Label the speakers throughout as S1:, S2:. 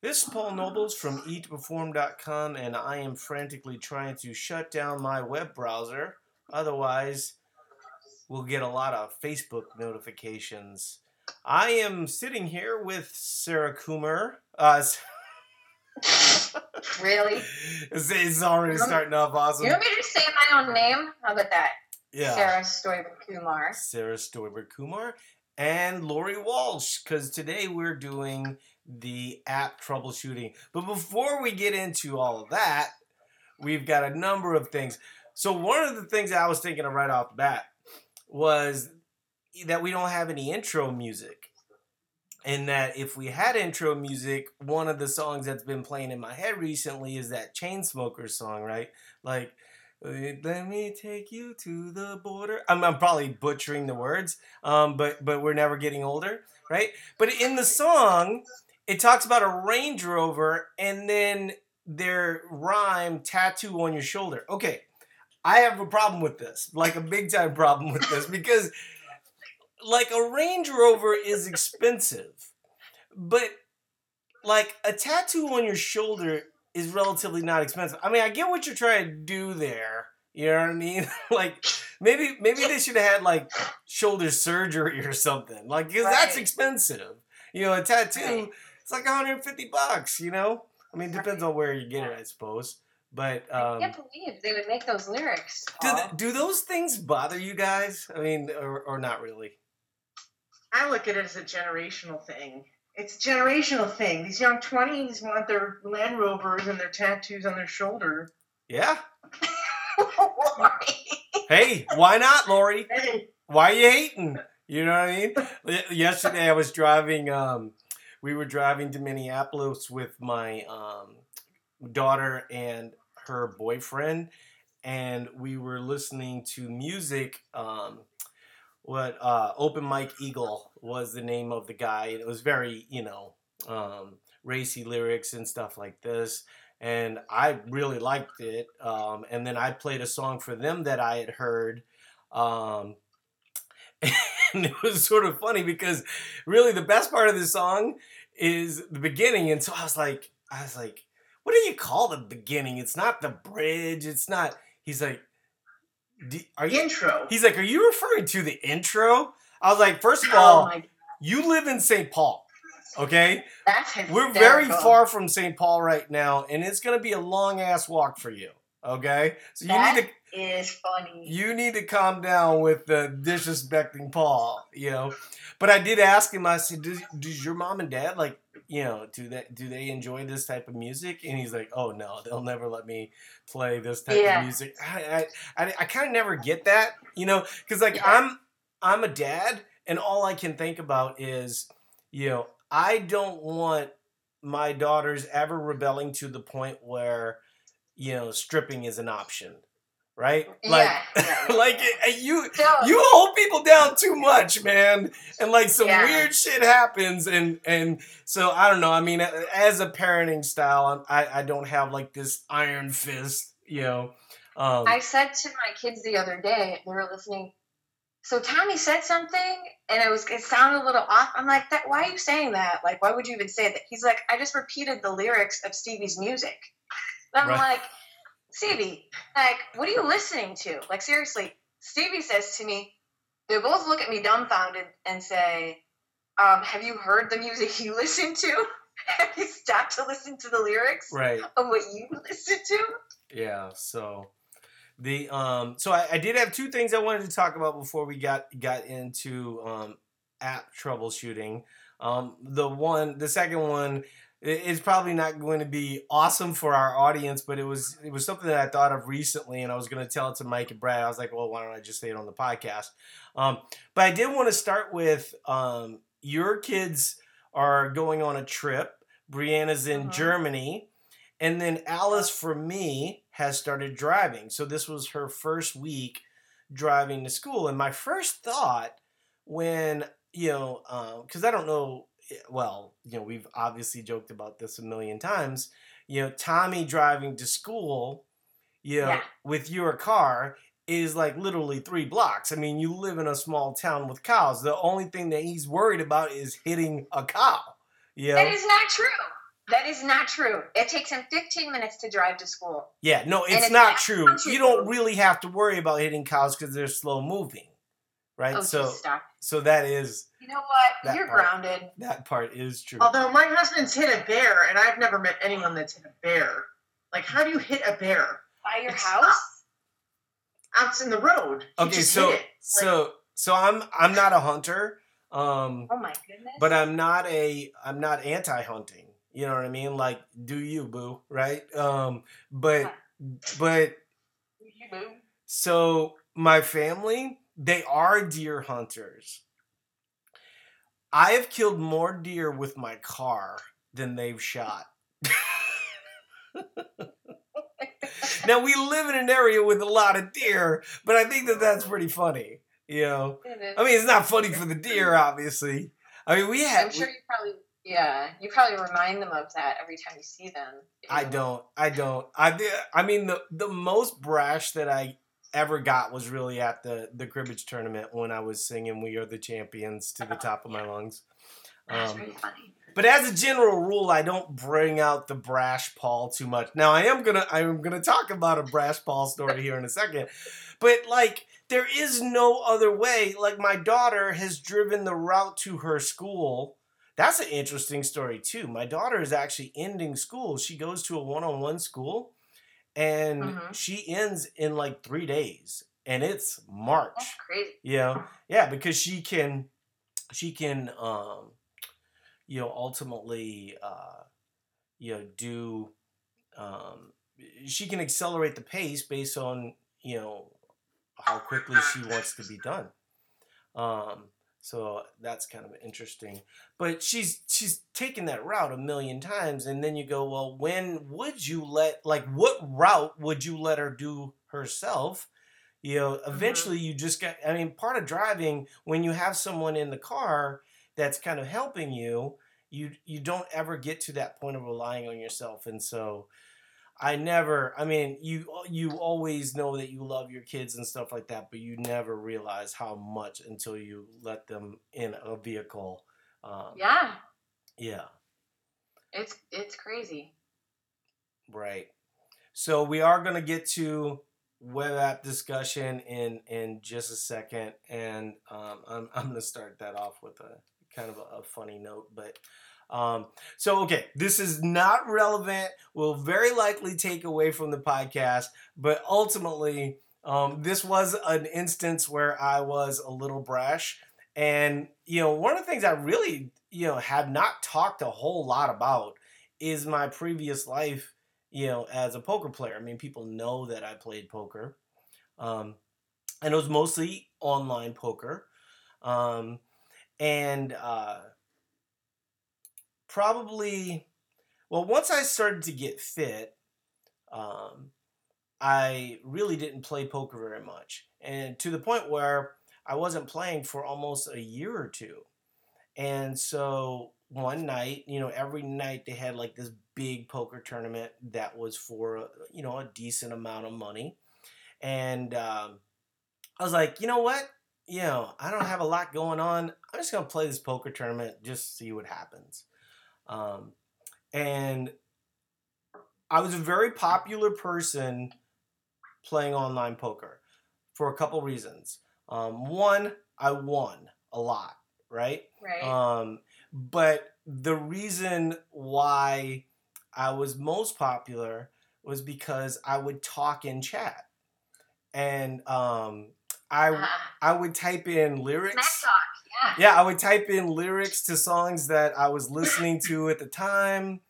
S1: This is Paul Nobles from eatperform.com, and I am frantically trying to shut down my web browser. Otherwise, we'll get a lot of Facebook notifications. I am sitting here with Sarah Kumar. Uh,
S2: Really?
S1: it's, it's already
S2: You
S1: starting off awesome.
S2: You want me to say my own name? How about that?
S1: Yeah.
S2: Sarah Stoiber Kumar.
S1: Sarah Stoiber Kumar and Lori Walsh, because today we're doing the app troubleshooting. But before we get into all of that, we've got a number of things. So one of the things I was thinking of right off the bat was that we don't have any intro music. And that if we had intro music, one of the songs that's been playing in my head recently is that Chainsmokers song, right? Like, let me take you to the border. I'm, I'm probably butchering the words, um, but but we're never getting older, right? But in the song, it talks about a Range Rover and then their rhyme tattoo on your shoulder. Okay, I have a problem with this, like a big time problem with this, because like a Range Rover is expensive, but like a tattoo on your shoulder is relatively not expensive. I mean, I get what you're trying to do there. You know what I mean? like maybe maybe they should have had like shoulder surgery or something. Like because that's expensive. You know, a tattoo
S2: Right.
S1: It's like 150 bucks. You know, I mean, depends on where you get it, I suppose. But
S2: I
S1: um,
S2: can't believe they would make those lyrics.
S1: do,
S2: Paul.
S1: th- do those things bother you guys? I mean, or, or not really?
S3: I look at it as a generational thing. It's a generational thing. These young twenties want their Land Rovers and their tattoos on their shoulder.
S1: Yeah.
S2: Why?
S1: Hey, why not, Lori?
S3: Hey,
S1: why are you hating? You know what I mean? Yesterday I was driving. Um, we were driving to Minneapolis with my um, daughter and her boyfriend, and we were listening to music. Um, what uh, Open Mike Eagle was the name of the guy, and it was very you know um, racy lyrics and stuff like this. And I really liked it. Um, and then I played a song for them that I had heard. Um, and it was sort of funny because really the best part of the song is the beginning and so i was like i was like what do you call the beginning? It's not the bridge it's not he's like are you
S3: intro.
S1: he's like are you referring to the intro? I was like first of
S2: Oh
S1: all you live in st paul okay?
S2: That's
S1: we're very far from st paul right now and it's going to be a long ass walk for you okay so you
S2: That
S1: need to
S2: is funny.
S1: you need to calm down with the disrespecting Paul, you know. But I did ask him. I said, "Does, does your mom and dad like, you know, do that? Do they enjoy this type of music?" And he's like, "Oh no, they'll never let me play this type
S2: Yeah.
S1: of music." I I, I, I kind of never get that, you know, because like
S2: Yeah.
S1: I'm I'm a dad, and all I can think about is, you know, I don't want my daughters ever rebelling to the point where, you know, stripping is an option, right? Like,
S2: Yeah,
S1: like it- you
S2: So,
S1: you hold people down too much, man, and like some
S2: Yeah.
S1: weird shit happens, and and so I don't know. I mean, as a parenting style, I I don't have like this iron fist, you know. Um,
S2: I said to my kids the other day, they were listening. So Tommy said something, and it was it sounded a little off. I'm like, that. Why are you saying that? Like, why would you even say that? He's like, I just repeated the lyrics of Stevie's music. I'm
S1: Right.
S2: like, Stevie, like, what are you listening to? Like, seriously, Stevie says to me, they both look at me dumbfounded and say, um, "Have you heard the music you listen to? Have you stopped to listen to the lyrics
S1: right.
S2: of what you listen to?"
S1: Yeah. So the um so I, I did have two things I wanted to talk about before we got got into um app troubleshooting. Um the one the second one i- is probably not going to be awesome for our audience, but it was it was something that I thought of recently and I was gonna tell it to Mike and Brad. I was like, well, why don't I just say it on the podcast? Um but I did want to start with um your kids are going on a trip. Brianna's in
S2: Mhm.
S1: Germany. And then Alice, for me, has started driving. So this was her first week driving to school. And my first thought when, you know, because I don't know, Eh, well, you know, we've obviously joked about this a million times. You know, Tommy driving to school, you know,
S2: Yeah.
S1: with your car is like literally three blocks. I mean, you live in a small town with cows. The only thing that he's worried about is hitting a cow. You know?
S2: That is not true. That is not true. It takes him 15 minutes to drive to school.
S1: Yeah, no, it's
S2: it's
S1: not
S2: not
S1: true.
S2: country
S1: You don't really have to worry about hitting cows because they're slow moving, right?
S2: Oh,
S1: so, so that is
S2: You know what?
S1: That
S2: You're
S1: part.
S2: grounded.
S1: that part is true.
S3: Although my husband's hit a bear, and I've never met anyone that's hit a bear. Like, how do you hit a bear?
S2: By your
S3: It's
S2: house?
S3: Out in the road. You
S1: okay,
S3: just
S1: so
S3: hit it.
S1: so so I'm I'm not a hunter, um,
S2: Oh my goodness.
S1: but I'm not a I'm not anti-hunting. You know what I mean? Like, do you, boo? Right? Um, but but
S2: You move.
S1: So my family, they are deer hunters. I have killed more deer with my car than they've shot. now we live in an area with a lot of deer, but I think that that's pretty funny. You know, I mean, it's not funny for the deer, obviously. I mean, we have.
S2: I'm sure you probably, yeah, you probably remind them of that every time you see them.
S1: I don't. I don't. I. I mean, the the most brash that I ever got was really at the the cribbage tournament when I was singing "We Are the Champions" to the top of my lungs.
S2: That's
S1: Um,
S2: really funny.
S1: but as a general rule, I don't bring out the brash Paul too much. Now, I am gonna I am gonna talk about a brash Paul story here in a second, but like there is no other way. Like my daughter has driven the route to her school. That's an interesting story too. My daughter is actually ending school. She goes to a one-on-one school, and
S2: Mhm.
S1: she ends in like three days, and it's March.
S2: That's crazy.
S1: You know, yeah, because she can, she can, um, you know, ultimately, uh, you know, do, um, she can accelerate the pace based on you know how quickly she wants to be done. Um, so that's kind of interesting. But she's she's taken that route a million times, and then you go, well, when would you let like what route would you let her do herself? You know, mm-hmm. eventually you just got. I mean, part of driving when you have someone in the car that's kind of helping you, you you don't ever get to that point of relying on yourself, and so. I never. I mean, you you always know that you love your kids and stuff like that, but you never realize how much until you let them in a vehicle. Um,
S2: Yeah,
S1: yeah.
S2: it's it's crazy.
S1: Right. So we are going to get to web app discussion in in just a second, and um, I'm I'm going to start that off with a kind of a, a funny note, but. Um, so okay, this is not relevant. Will very likely take away from the podcast, but ultimately, um, this was an instance where I was a little brash, and you know, one of the things I really you know have not talked a whole lot about is my previous life you know, as a poker player. I mean, people know that I played poker. Um, and it was mostly online poker. Um, and uh, probably, well, once I started to get fit, um, I really didn't play poker very much. And to the point where I wasn't playing for almost a year or two. And so one night, you know, every night they had like this big poker tournament that was for, you know, a decent amount of money. And um, I was like, you know what? You know, I don't have a lot going on. I'm just to play this poker tournament, just see what happens. Um, and I was a very popular person playing online poker for a couple reasons. Um, one, I won a lot, right?
S2: Right.
S1: Um, but the reason why I was most popular was because I would talk in chat, and um, I
S2: Ah,
S1: I would type in
S2: smack
S1: lyrics.
S2: talk. Yeah.
S1: I would type in lyrics to songs that I was listening to at the time.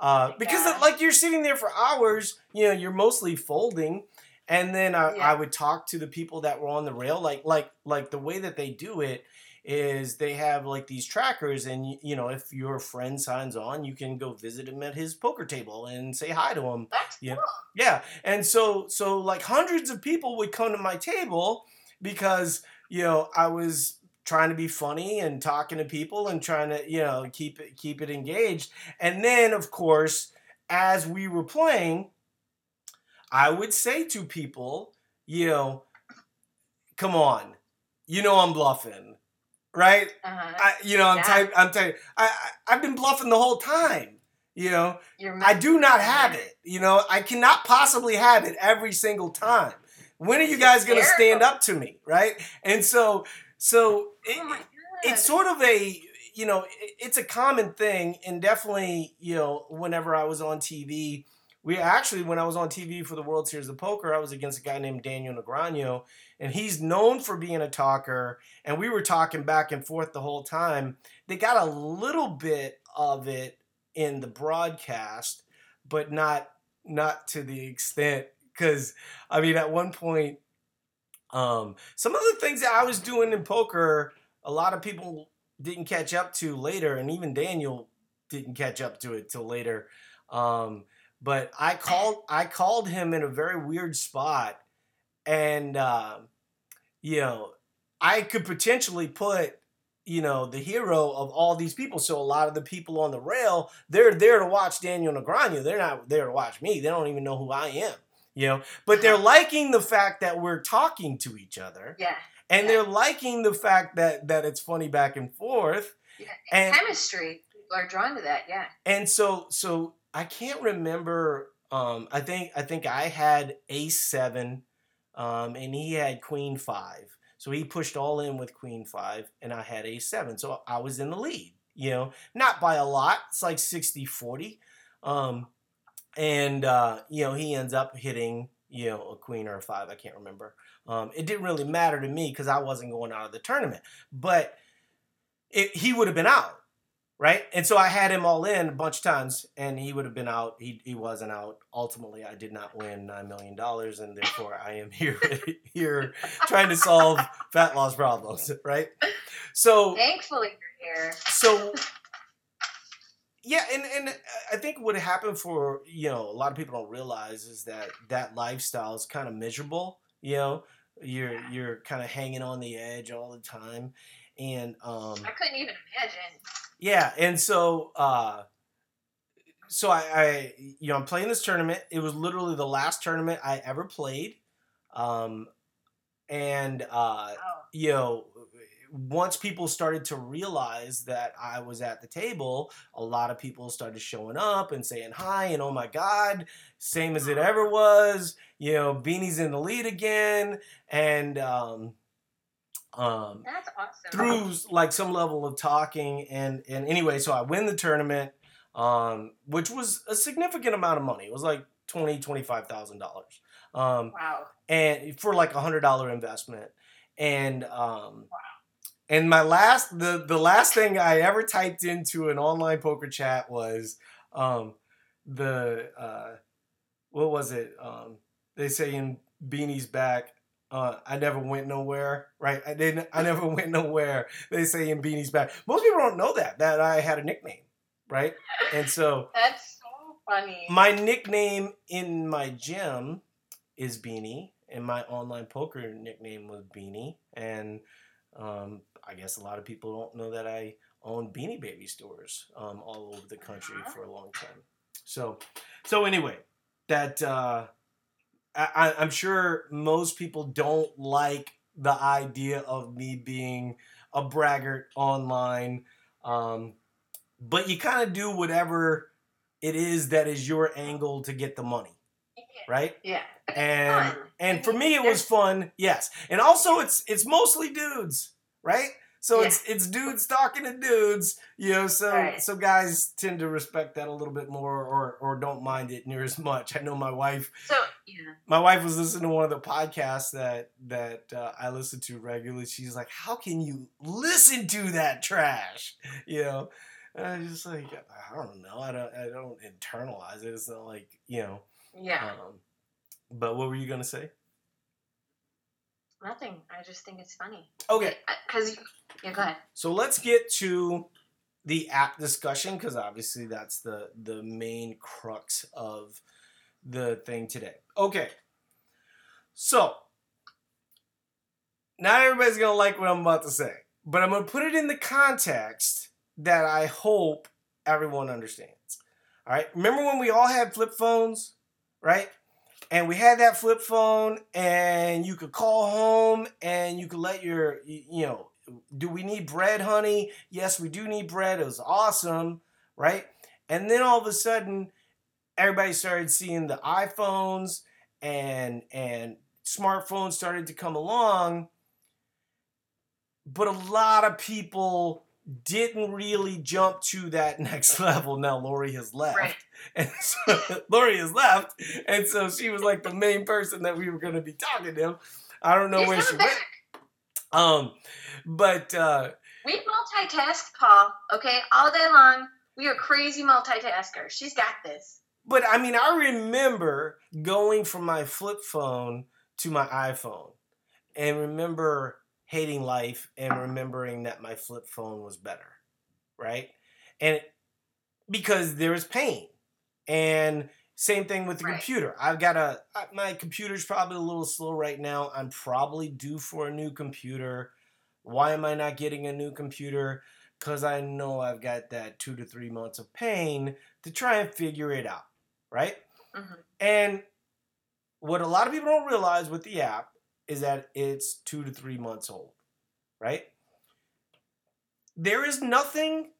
S1: Uh, because
S2: Yeah.
S1: like you're sitting there for hours, you know, you're mostly folding, and then I,
S2: Yeah.
S1: I would talk to the people that were on the rail. Like like like the way that they do it is they have like these trackers, and you know, if your friend signs on, you can go visit him at his poker table and say hi to him.
S2: That's
S1: Yeah.
S2: cool.
S1: Yeah, and so so like hundreds of people would come to my table because you know I was trying to be funny and talking to people and trying to you know keep it keep it engaged. And then of course, as we were playing, I would say to people, you know, come on, you know I'm bluffing, right?
S2: Uh-huh.
S1: I, you know, I'm
S2: Yeah.
S1: type, I'm type, I, I, I've been bluffing the whole time. You know, I do not have it. You know, I cannot possibly have it every single time. When are you guys going to stand up to me, right? And so, so
S2: oh it, Oh
S1: it's sort of a you know it's a common thing and definitely you know whenever i was on tv we actually when i was on tv for the world series of poker i was against a guy named daniel negreanu and he's known for being a talker and we were talking back and forth the whole time. They got a little bit of it in the broadcast but not not to the extent because i mean at one point um some of the things that i was doing in poker a lot of people didn't catch up to later, and even Daniel didn't catch up to it till later. Um, but I called I called him in a very weird spot, and uh, you know I could potentially put you know the hero of all these people. So a lot of the people on the rail they're there to watch Daniel Negreanu. They're not there to watch me. They don't even know who I am. You know, but they're liking the fact that we're talking to each other
S2: yeah.
S1: and
S2: Yeah.
S1: they're liking the fact that that it's funny back and forth
S2: yeah.
S1: and
S2: Chemistry. People are drawn to that. Yeah.
S1: and so so i can't remember um i think i think i had ace seven um and he had queen five so he pushed all in with queen five and i had ace seven so i was in the lead you know not by a lot it's like 60 40 um and uh you know he ends up hitting you know a queen or a five i can't remember um, it didn't really matter to me because I wasn't going out of the tournament. But it, he would have been out, right? And so I had him all in a bunch of times, and he would have been out. He, he wasn't out. Ultimately, I did not win nine million dollars, and therefore I am here here trying to solve fat loss problems, right? So
S2: Thankfully, you're here.
S1: so yeah and and i think what happened for you know a lot of people don't realize is that that lifestyle is kind of miserable you know you're you're kind of hanging on the edge all the time and um
S2: I couldn't even imagine.
S1: yeah and so uh so I, I you know i'm playing this tournament it was literally the last tournament i ever played um and uh
S2: Oh.
S1: you know, once people started to realize that I was at the table, a lot of people started showing up and saying hi and oh my god, same as it ever was. You know, Beanie's in the lead again, and um, um,
S2: That's awesome.
S1: through like some level of talking and and anyway, so I win the tournament, um, which was a significant amount of money. It was like twenty twenty five thousand dollars. Um,
S2: Wow.
S1: and for like a hundred dollar investment and um and my last the the last thing i ever typed into an online poker chat was um the uh what was it um they say in beanie's back uh, I never went nowhere, right? I didn't. I never went nowhere. They say in Beanie's back. Most people don't know that that I had a nickname, right? And so
S2: That's so funny.
S1: my nickname in my gym is Beanie, and my online poker nickname was Beanie. And um, I guess a lot of people don't know that I own Beanie Baby stores um, all over the country
S2: Uh-huh.
S1: for a long time. So, so anyway, that uh, I, I- I'm sure most people don't like the idea of me being a braggart online, um, but you kind of do whatever it is that is your angle to get the money, right?
S2: yeah.
S1: And and for me it was fun, yes. And also it's it's mostly dudes, right? So it's it's dudes talking to dudes, you know. So
S2: Right.
S1: so guys tend to respect that a little bit more, or or don't mind it near as much. I know my wife
S2: So yeah.
S1: my wife was listening to one of the podcasts that that uh, I listen to regularly. She's like, "How can you listen to that trash?" You know, and I just like, I don't know. I don't I don't internalize it. It's not like you know.
S2: Yeah.
S1: Um, but what were you gonna say?
S2: Nothing. I just think it's funny.
S1: Okay, uh,
S2: Because yeah, go ahead.
S1: so let's get to the app discussion because obviously that's the the main crux of the thing today. Okay, so not everybody's gonna like what I'm about to say, but I'm gonna put it in the context that I hope everyone understands. All right, remember when we all had flip phones, right? And we had that flip phone, and you could call home, and you could let your, you know, do we need bread, honey? Yes, we do need bread. It was awesome, right? And then all of a sudden, everybody started seeing the iPhones and and smartphones started to come along. But a lot of people didn't really jump to that next level. Now Lori has left.
S2: Right.
S1: And so Lori has left. And so she was like the main person that we were gonna be talking to. I don't know
S2: He's
S1: where she
S2: coming
S1: went.
S2: back.
S1: Um but uh
S2: We multitask, Paul. Okay, all day long. We are crazy multitaskers. She's got this.
S1: But I mean, I remember going from my flip phone to my iPhone and remember hating life and remembering that my flip phone was better, right? And because there was pain. And same thing with the
S2: Right.
S1: computer. I've got a my computer's probably a little slow right now. I'm probably due for a new computer. Why am I not getting a new computer? Cuz I know I've got that 2 to 3 months of pain to try and figure it out, right?
S2: Mhm.
S1: And what a lot of people don't realize with the app is that it's two to three months old, right? There is nothing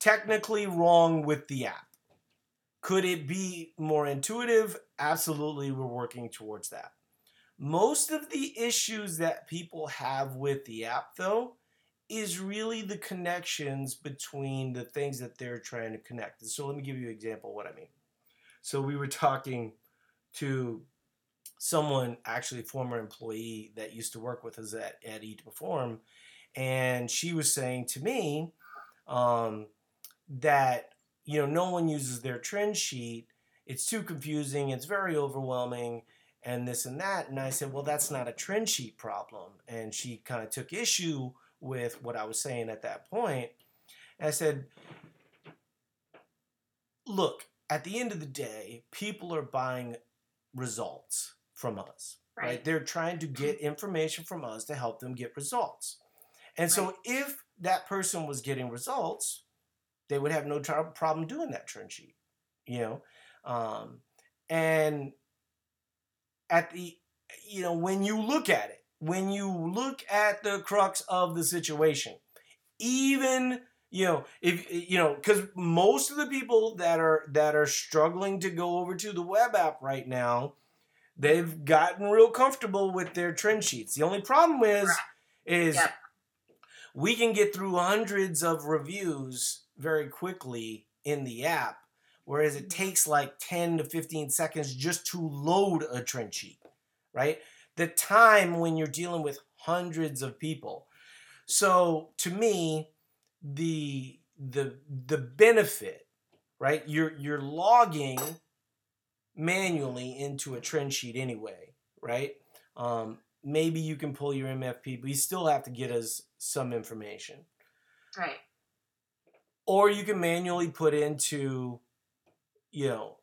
S1: technically wrong with the app. Could it be more intuitive? Absolutely, we're working towards that. Most of the issues that people have with the app, though, is really the connections between the things that they're trying to connect. So let me give you an example of what I mean. So we were talking to someone, actually former employee that used to work with us at, at Eat to Perform, and she was saying to me um, that you know no one uses their trend sheet. It's too confusing. It's very overwhelming, and this and that. And I said, well, that's not a trend sheet problem. And she kind of took issue with what I was saying at that point. And I said, look, at the end of the day, people are buying results from us, right?
S2: Right.
S1: They're trying to get information from us to help them get results. And so if that person was getting results, they would have no tr- problem doing that trend sheet, you know? Um, and at the, you know, when you look at it, when you look at the crux of the situation, even you know if you know because most of the people that are that are struggling to go over to the web app right now they've gotten real comfortable with their trend sheets. The only problem is
S2: Right.
S1: is
S2: Yep.
S1: we can get through hundreds of reviews very quickly in the app whereas it mm-hmm. takes like 10 to 15 seconds just to load a trend sheet right? The time when you're dealing with hundreds of people. So to me the the the benefit right? You're you're logging manually into a trend sheet anyway right? Um, maybe you can pull your mfp but you still have to get us some information.
S2: Right.
S1: or you can manually put into you know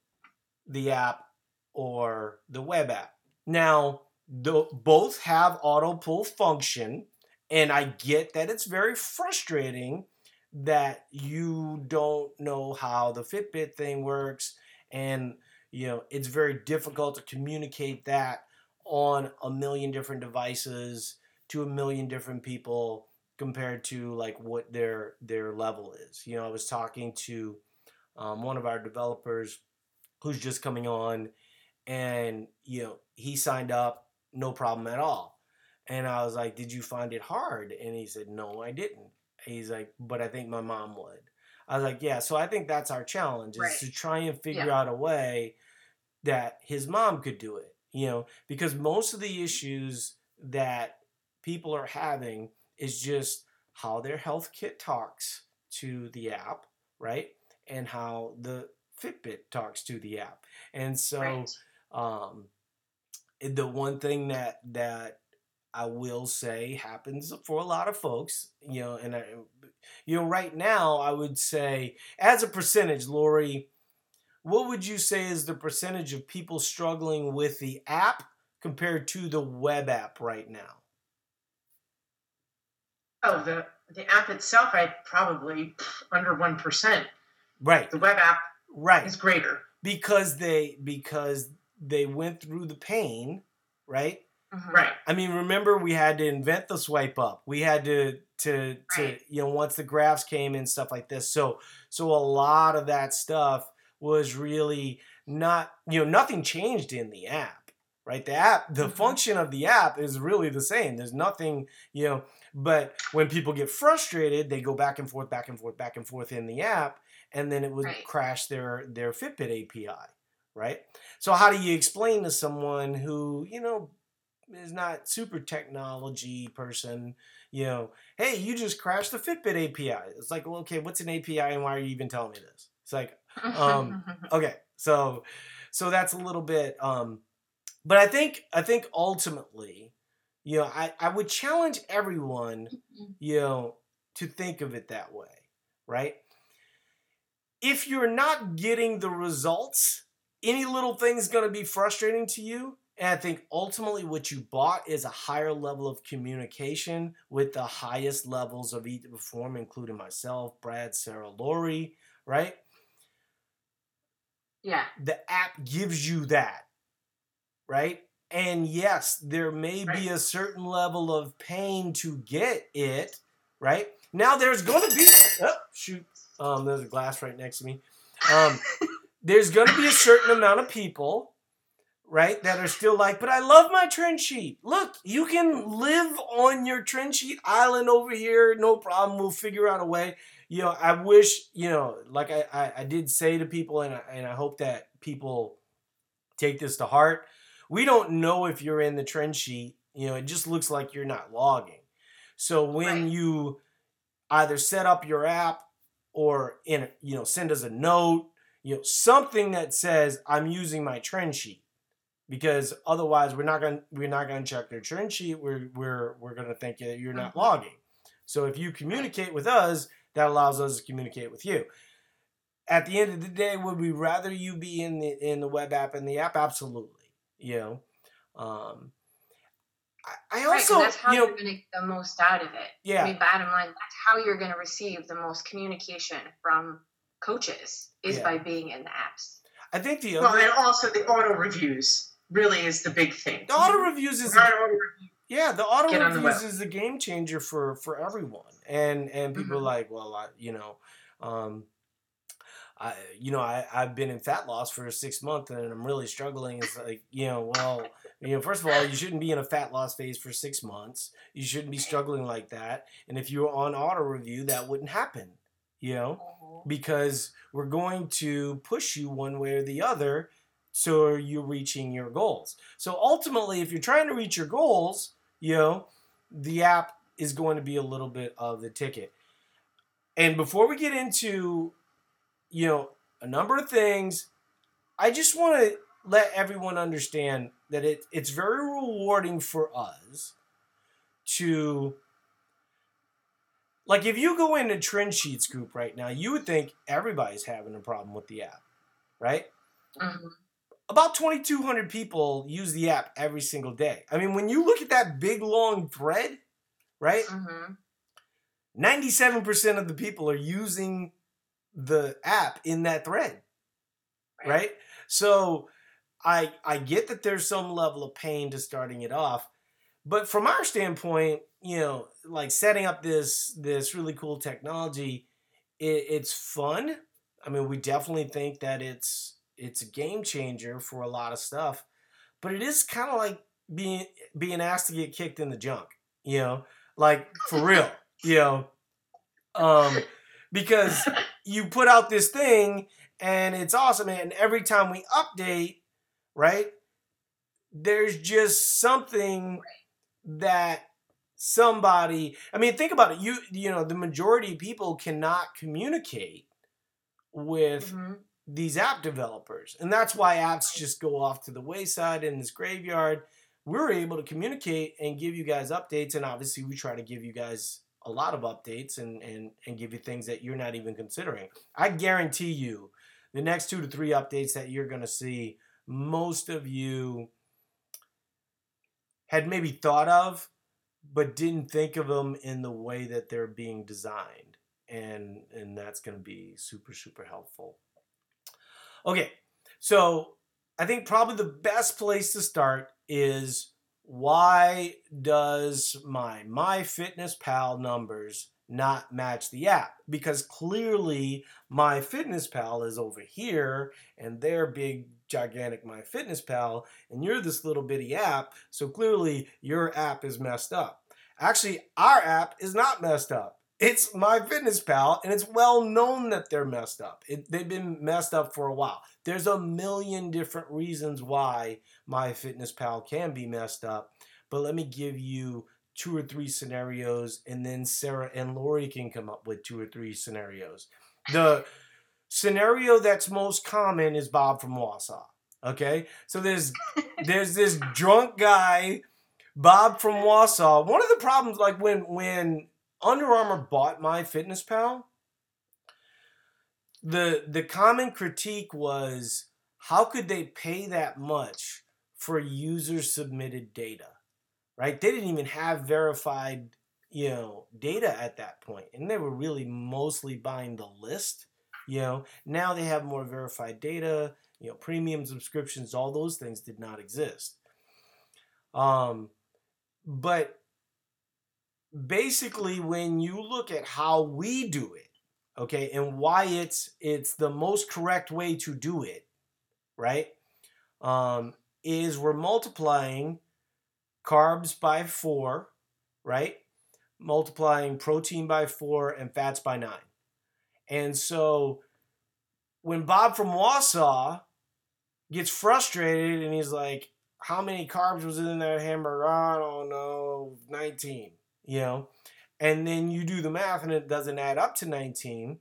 S1: the app or the web app. Now the, both have auto pull function and i get that it's very frustrating that you don't know how the fitbit thing works and you know it's very difficult to communicate that on a million different devices to a million different people compared to like what their their level is. You know, I was talking to um, one of our developers who's just coming on, and you know he signed up, no problem at all. And I was like, "Did you find it hard?" And he said, "No, I didn't." He's like, "But I think my mom would." I was like, "Yeah." So I think that's our challenge is
S2: Right.
S1: to try and figure
S2: Yeah.
S1: out a way that his mom could do it. You know, because most of the issues that people are having is just how their health kit talks to the app, right? And how the Fitbit talks to the app. And so
S2: Right.
S1: um the one thing that that I will say happens for a lot of folks, you know, and I, you know, right now I would say as a percentage, Lori, what would you say is the percentage of people struggling with the app compared to the web app right now?
S3: Oh, the the app itself, I probably under one percent.
S1: Right,
S3: The web app
S1: right.
S3: is greater.
S1: because they because they went through the pain, right?
S2: Mhm.
S3: Right.
S1: I mean, remember we had to invent the swipe up. We had to to to
S2: Right.
S1: you know once the graphs came and stuff like this. So so a lot of that stuff was really not you know nothing changed in the app, right? The app, the
S2: Mhm.
S1: function of the app is really the same. There's nothing you know, but when people get frustrated, they go back and forth, back and forth, back and forth in the app, and then it would
S2: Right.
S1: crash their their Fitbit API, right? So how do you explain to someone who you know is not super technology person, you know, hey, you just crashed the Fitbit API. It's like, well, okay, what's an API and why are you even telling me this? It's like, Um, okay, so so that's a little bit um but I think I think ultimately, you know, I, I would challenge everyone, you know, to think of it that way, right? If you're not getting the results, any little thing's gonna be frustrating to you. And I think ultimately what you bought is a higher level of communication with the highest levels of Eat Perform, including myself, Brad, Sarah, Lori, right?
S2: yeah.
S1: the app gives you that, right? And yes, there may be a certain level of pain to get it, right? Now there's going to be oh, shoot, um, there's a glass right next to me. Um, there's going to be a certain amount of people, right, that are still like, but I love my trend sheet. Look, you can live on your trend sheet island over here, no problem. We'll figure out a way you know, I wish, you know, like I, I, I did say to people, and I, and I hope that people take this to heart. We don't know if you're in the trend sheet. You know, it just looks like you're not logging. So when
S2: Right.
S1: you either set up your app or in, you know, send us a note, you know, something that says I'm using my trend sheet, because otherwise we're not gonna we're not gonna check their trend sheet. We're we're we're gonna think that you're not
S2: Mhm.
S1: logging. So if you communicate with us, that allows us to communicate with you. At the end of the day, would we rather you be in the in the web app and the app? Absolutely. You know. Um I, I
S2: Right, 'cause
S1: also
S2: that's how
S1: you
S2: you
S1: know
S2: are going to get the most out of it.
S1: Yeah.
S2: I mean, bottom line, that's how you're going to receive the most communication from coaches is
S1: Yeah.
S2: by being in the apps.
S1: I think the
S3: Well, and also the auto reviews really is the big thing.
S1: the auto reviews is
S3: auto review.
S1: Yeah, the auto
S3: get on the
S1: reviews is a game changer for for everyone, and and people are
S3: Mhm.
S1: like, well, I, you know, um, I you know I I've been in fat loss for six months and I'm really struggling. It's like you know, well, you know, first of all, you shouldn't be in a fat loss phase for six months. You shouldn't be struggling like that. And if you were on auto review, that wouldn't happen. You know, because we're going to push you one way or the other so you're reaching your goals. So ultimately, if you're trying to reach your goals, you know, the app is going to be a little bit of the ticket. And before we get into, you know, a number of things, I just want to let everyone understand that it, it's very rewarding for us to like if you go into trend sheets group right now you would think everybody's having a problem with the app right
S2: Mhm.
S1: About 2200 people use the app every single day i mean when you look at that big long thread right
S2: Mhm.
S1: 97% of the people are using the app in that thread
S2: Right.
S1: right so i i get that there's some level of pain to starting it off but from our standpoint you know like setting up this this really cool technology it, it's fun i mean we definitely think that it's it's a game changer for a lot of stuff but it is kind of like being being asked to get kicked in the junk you know? Like for real you know? Um because you put out this thing and it's awesome and every time we update right there's just something that somebody i mean think about it you you know the majority of people cannot communicate with
S2: Mhm.
S1: These app developers and that's why apps just go off to the wayside in this graveyard. We're able to communicate and give you guys updates and obviously we try to give you guys a lot of updates and and, and give you things that you're not even considering. I guarantee you the next two to three updates that you're going to see most of you had maybe thought of but didn't think of them in the way that they're being designed and and that's going to be super super helpful okay so i think probably the best place to start is why does my MyFitnessPal numbers not match the app? Because clearly MyFitnessPal is over here and their big gigantic MyFitnessPal and you're this little bitty app, so clearly your app is messed up. Actually, our app is not messed up. It's MyFitnessPal, and it's well known that they're messed up. It, they've been messed up for a while. There's a million different reasons why MyFitnessPal can be messed up, but let me give you two or three scenarios, and then Sarah and Lori can come up with two or three scenarios. The scenario that's most common is Bob from Wausau. Okay, so there's there's this drunk guy, Bob from Wausau. One of the problems, like when when Under Armour bought my MyFitnessPal, the the common critique was how could they pay that much for user submitted data, right? They didn't even have verified you know data at that point, and they were really mostly buying the list. You know, now they have more verified data. You know, premium subscriptions, all those things did not exist. Um, but basically, when you look at how we do it, okay, and why it's it's the most correct way to do it, right? Um, is we're multiplying carbs by four, right? Multiplying protein by four and fats by nine. And so when Bob from Wausau gets frustrated and he's like, How many carbs was in that hamburger? I don't know, 19, you know? And then you do the math and it doesn't add up to 19.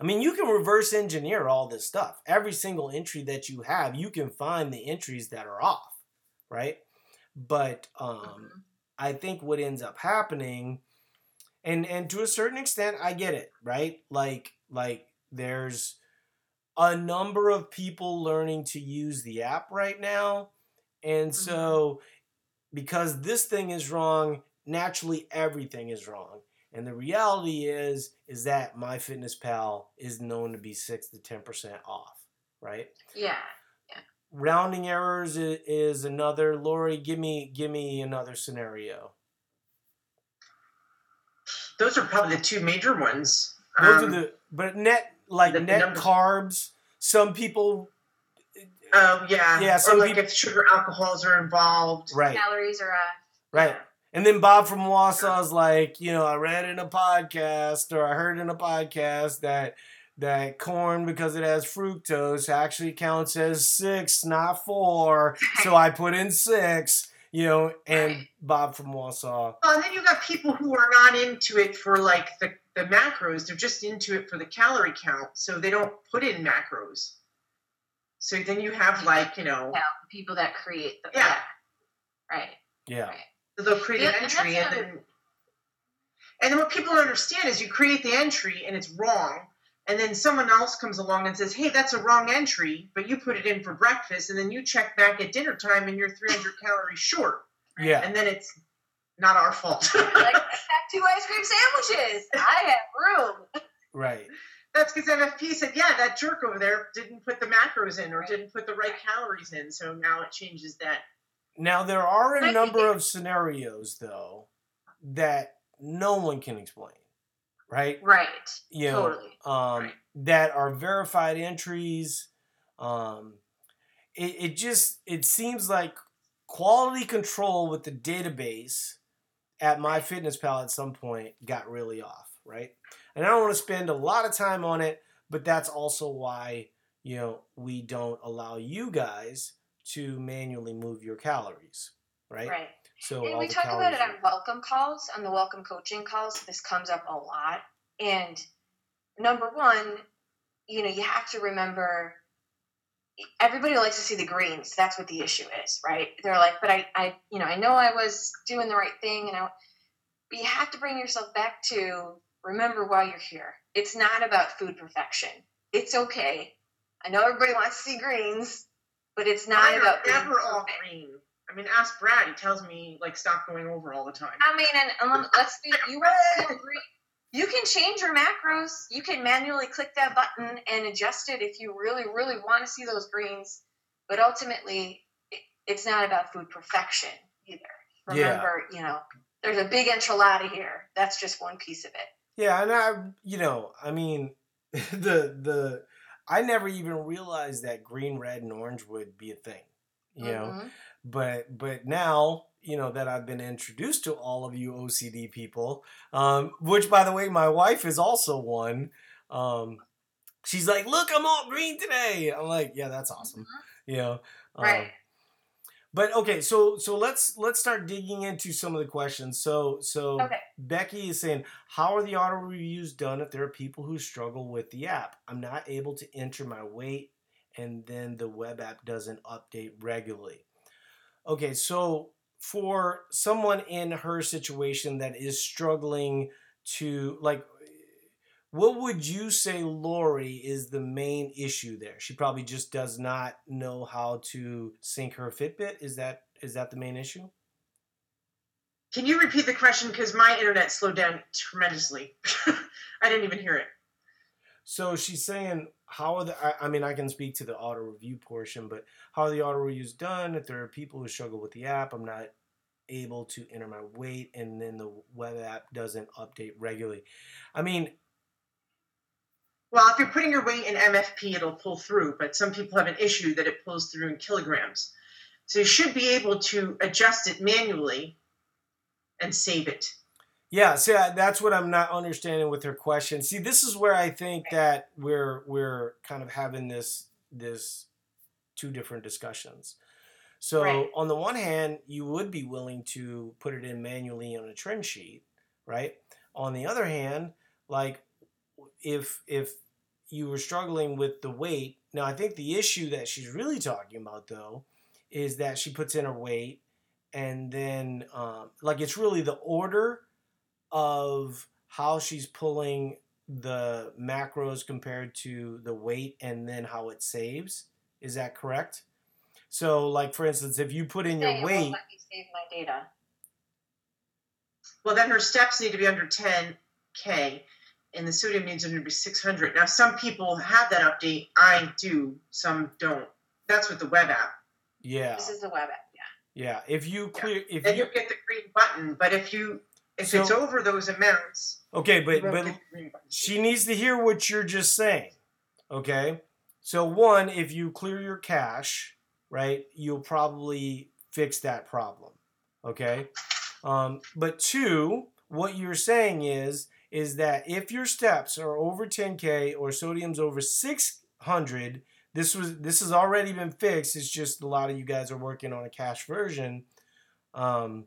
S1: I mean, you can reverse engineer all this stuff. Every single entry that you have, you can find the entries that are off, right? But um,
S2: Mhm.
S1: I think what ends up happening, and and to a certain extent, I get it, right? Like like there's a number of people learning to use the app right now, and so because this thing is wrong, naturally everything is wrong. And the reality is is that MyFitnessPal is known to be six to ten percent off, right?
S2: Yeah.
S1: Rounding errors is another. Lori, give me give me another scenario.
S3: Those are probably the two major ones.
S1: Those
S3: Um,
S1: are the but net like
S3: the- the
S1: net
S3: numbers-
S1: carbs. Some people
S3: Oh yeah.
S1: Yeah,
S3: Or like
S1: peop-
S3: if sugar alcohols are involved.
S1: right
S2: Calories are uh,
S1: right. And then Bob from Wausau's like, you know, I read in a podcast or I heard in a podcast that that corn because it has fructose actually counts as six, not four. So I put in six, you know, and
S2: Right.
S1: Bob from Wausau.
S3: Well, and then you got people who are not into it for like the, the macros. They're just into it for the calorie count, so they don't put in macros. So then you have like you know
S2: yeah, people that create the
S3: Yeah.
S2: Right.
S1: Yeah.
S3: They'll create
S2: Yeah,
S3: an entry
S2: that's
S3: and then and then what people don't understand is you create the entry and it's wrong. And then someone else comes along and says, "Hey, that's a wrong entry," but you put it in for breakfast, and then you check back at dinner time, and you're 300 calories short,
S1: Yeah.
S3: and then it's not our fault.
S2: like I have two ice cream sandwiches. I have room.
S1: Right.
S3: That's because MFP said, yeah, that jerk over there didn't put the macros in or
S2: Right.
S3: didn't put the right calories in. So now it changes that.
S1: Now there are a number of scenarios though that no one can explain, right?
S2: Right.
S1: You know,
S2: Totally.
S1: um,
S2: Right.
S1: that are verified entries. Um, it, it just it seems like quality control with the database at MyFitnessPal at some point got really off, right? And I don't want to spend a lot of time on it, but that's also why you know we don't allow you guys to manually move your calories, right?
S2: Right.
S1: So
S2: And we talk about it on welcome calls, on the welcome coaching calls. This comes up a lot. And number one, you know, you have to remember everybody likes to see the greens. That's what the issue is, right? They're like, but I, I, you know, I know I was doing the right thing, and I, but you have to bring yourself back to remember why you're here. It's not about food perfection. It's okay. I know everybody wants to see greens, but it's not
S3: Mine are
S2: about being
S3: never all green. I mean, ask Brad. He tells me like stop going over all the time.
S2: I mean, and, and let- let's be you want to agree. You can change your macros. You can manually click that button and adjust it if you really, really want to see those greens. But ultimately, it, it's not about food perfection. either.
S1: Yeah.
S2: Remember, you know, there's a big enchilada here. That's just one piece of it.
S1: Yeah, and I, you know, I mean, the the I never even realized that green, red, and orange would be a thing. You know,
S2: Mhm.
S1: but but now you know that I've been introduced to all of you OCD people, um, which by the way, my wife is also one. Um, she's like, "Look, I'm all green today." I'm like, "Yeah, that's awesome." You know, um,
S2: Right.
S1: But okay, so so let's let's start digging into some of the questions. So so
S2: Okay.
S1: Becky is saying, how are the auto reviews done if there are people who struggle with the app? I'm not able to enter my weight, and then the web app doesn't update regularly. Okay, so for someone in her situation that is struggling to like what would you say Lori is the main issue there? She probably just does not know how to sync her Fitbit. Is that is that the main issue?
S3: Can you repeat the question? Because my internet slowed down tremendously. I didn't even hear it.
S1: So she's saying, how are the? I, I mean, I can speak to the auto review portion, but how are the auto reviews done? If there are people who struggle with the app, I'm not able to enter my weight, and then the web app doesn't update regularly. I mean,
S3: Well, if you're putting your weight in MFP, it'll pull through, but some people have an issue that it pulls through in kilograms. So you should be able to adjust it manually and save it.
S1: Yeah, see, that's what I'm not understanding with her question. See, this is where I think that we're we're kind of having this this two different discussions. So
S2: Right.
S1: on the one hand, you would be willing to put it in manually on a trend sheet, right? On the other hand, like if if you were struggling with the weight, now I think the issue that she's really talking about though is that she puts in her weight and then um, like it's really the order of how she's pulling the macros compared to the weight and then how it saves. Is that correct? So, like for instance, if you put in your
S2: it
S1: weight,
S2: let me save my data.
S3: Well, then her steps need to be under 10K, and the sodium needs are going to be 600. Now, some people have that update. I do, some don't. That's with the web app.
S1: yeah,
S2: This is the web app. Yeah.
S1: yeah. If you clear, if
S3: Then
S1: you
S3: you get the green button, but if you if
S1: So-
S3: it's over those amounts,
S1: okay, but but
S3: the green
S1: she needs to hear what you're just saying. Okay, so one, if you clear your cache, right, you'll probably fix that problem. Okay, um, but two, what you're saying is is that if your steps are over 10k or sodium's over 600, this was this has already been fixed. It's just a lot of you guys are working on a cache version. Um,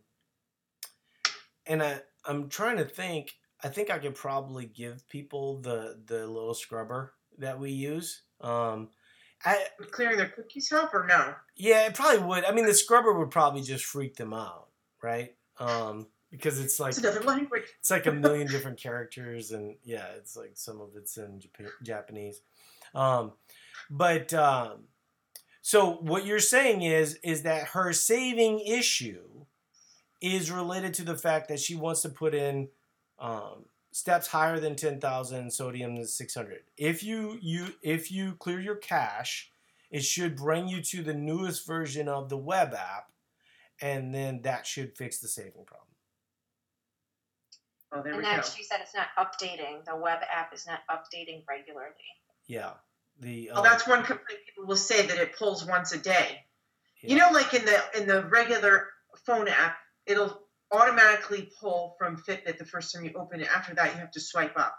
S1: and I I'm trying to think. I think I could probably give people the the little scrubber that we use. Um, I
S3: Would clearing their cookies help or no?
S1: yeah, it probably would. I mean, the scrubber would probably just freak them out, right? Um, because it's like
S3: It's another language.
S1: it's like a million different characters, and yeah, it's like some of it's in Jap- Japanese. Um, but um, so what you're saying is is that her saving issue is related to the fact that she wants to put in um, steps higher than 10,000 sodium is 600 if you you if you clear your cache it should bring you to the newest version of the web app and then that should fix the saving problem
S3: Oh, there
S2: and
S3: we
S2: then
S3: go.
S2: she said it's not updating. The web app is not updating regularly.
S1: yeah the
S3: Well,
S1: um,
S3: that's one complaint people will say that it pulls once a day.
S1: yeah.
S3: You know, like in the in the regular phone app, it'll automatically pull from Fitbit the first time you open it. After that, you have to swipe up,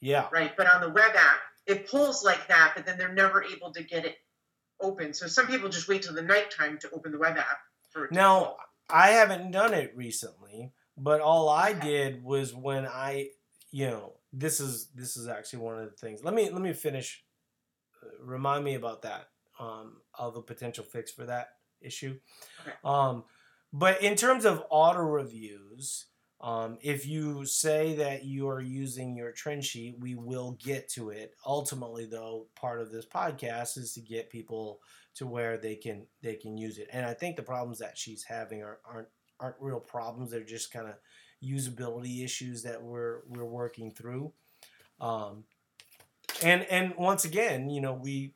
S1: yeah
S3: right? But on the web app, it pulls like that, but then they're never able to get it open. So some people just wait till the nighttime to open the web app. For
S1: Now. I haven't done it recently, but all I did was when I, you know, this is this is actually one of the things. Let me let me finish. Uh, remind me about that. Um, of a potential fix for that issue.
S3: Okay.
S1: Um, but in terms of auto reviews, um, if you say that you are using your trend sheet, we will get to it. Ultimately, though, part of this podcast is to get people to where they can they can use it. And I think the problems that she's having are, aren't aren't real problems. They're just kind of usability issues that we're we're working through. Um, and and once again, you know, we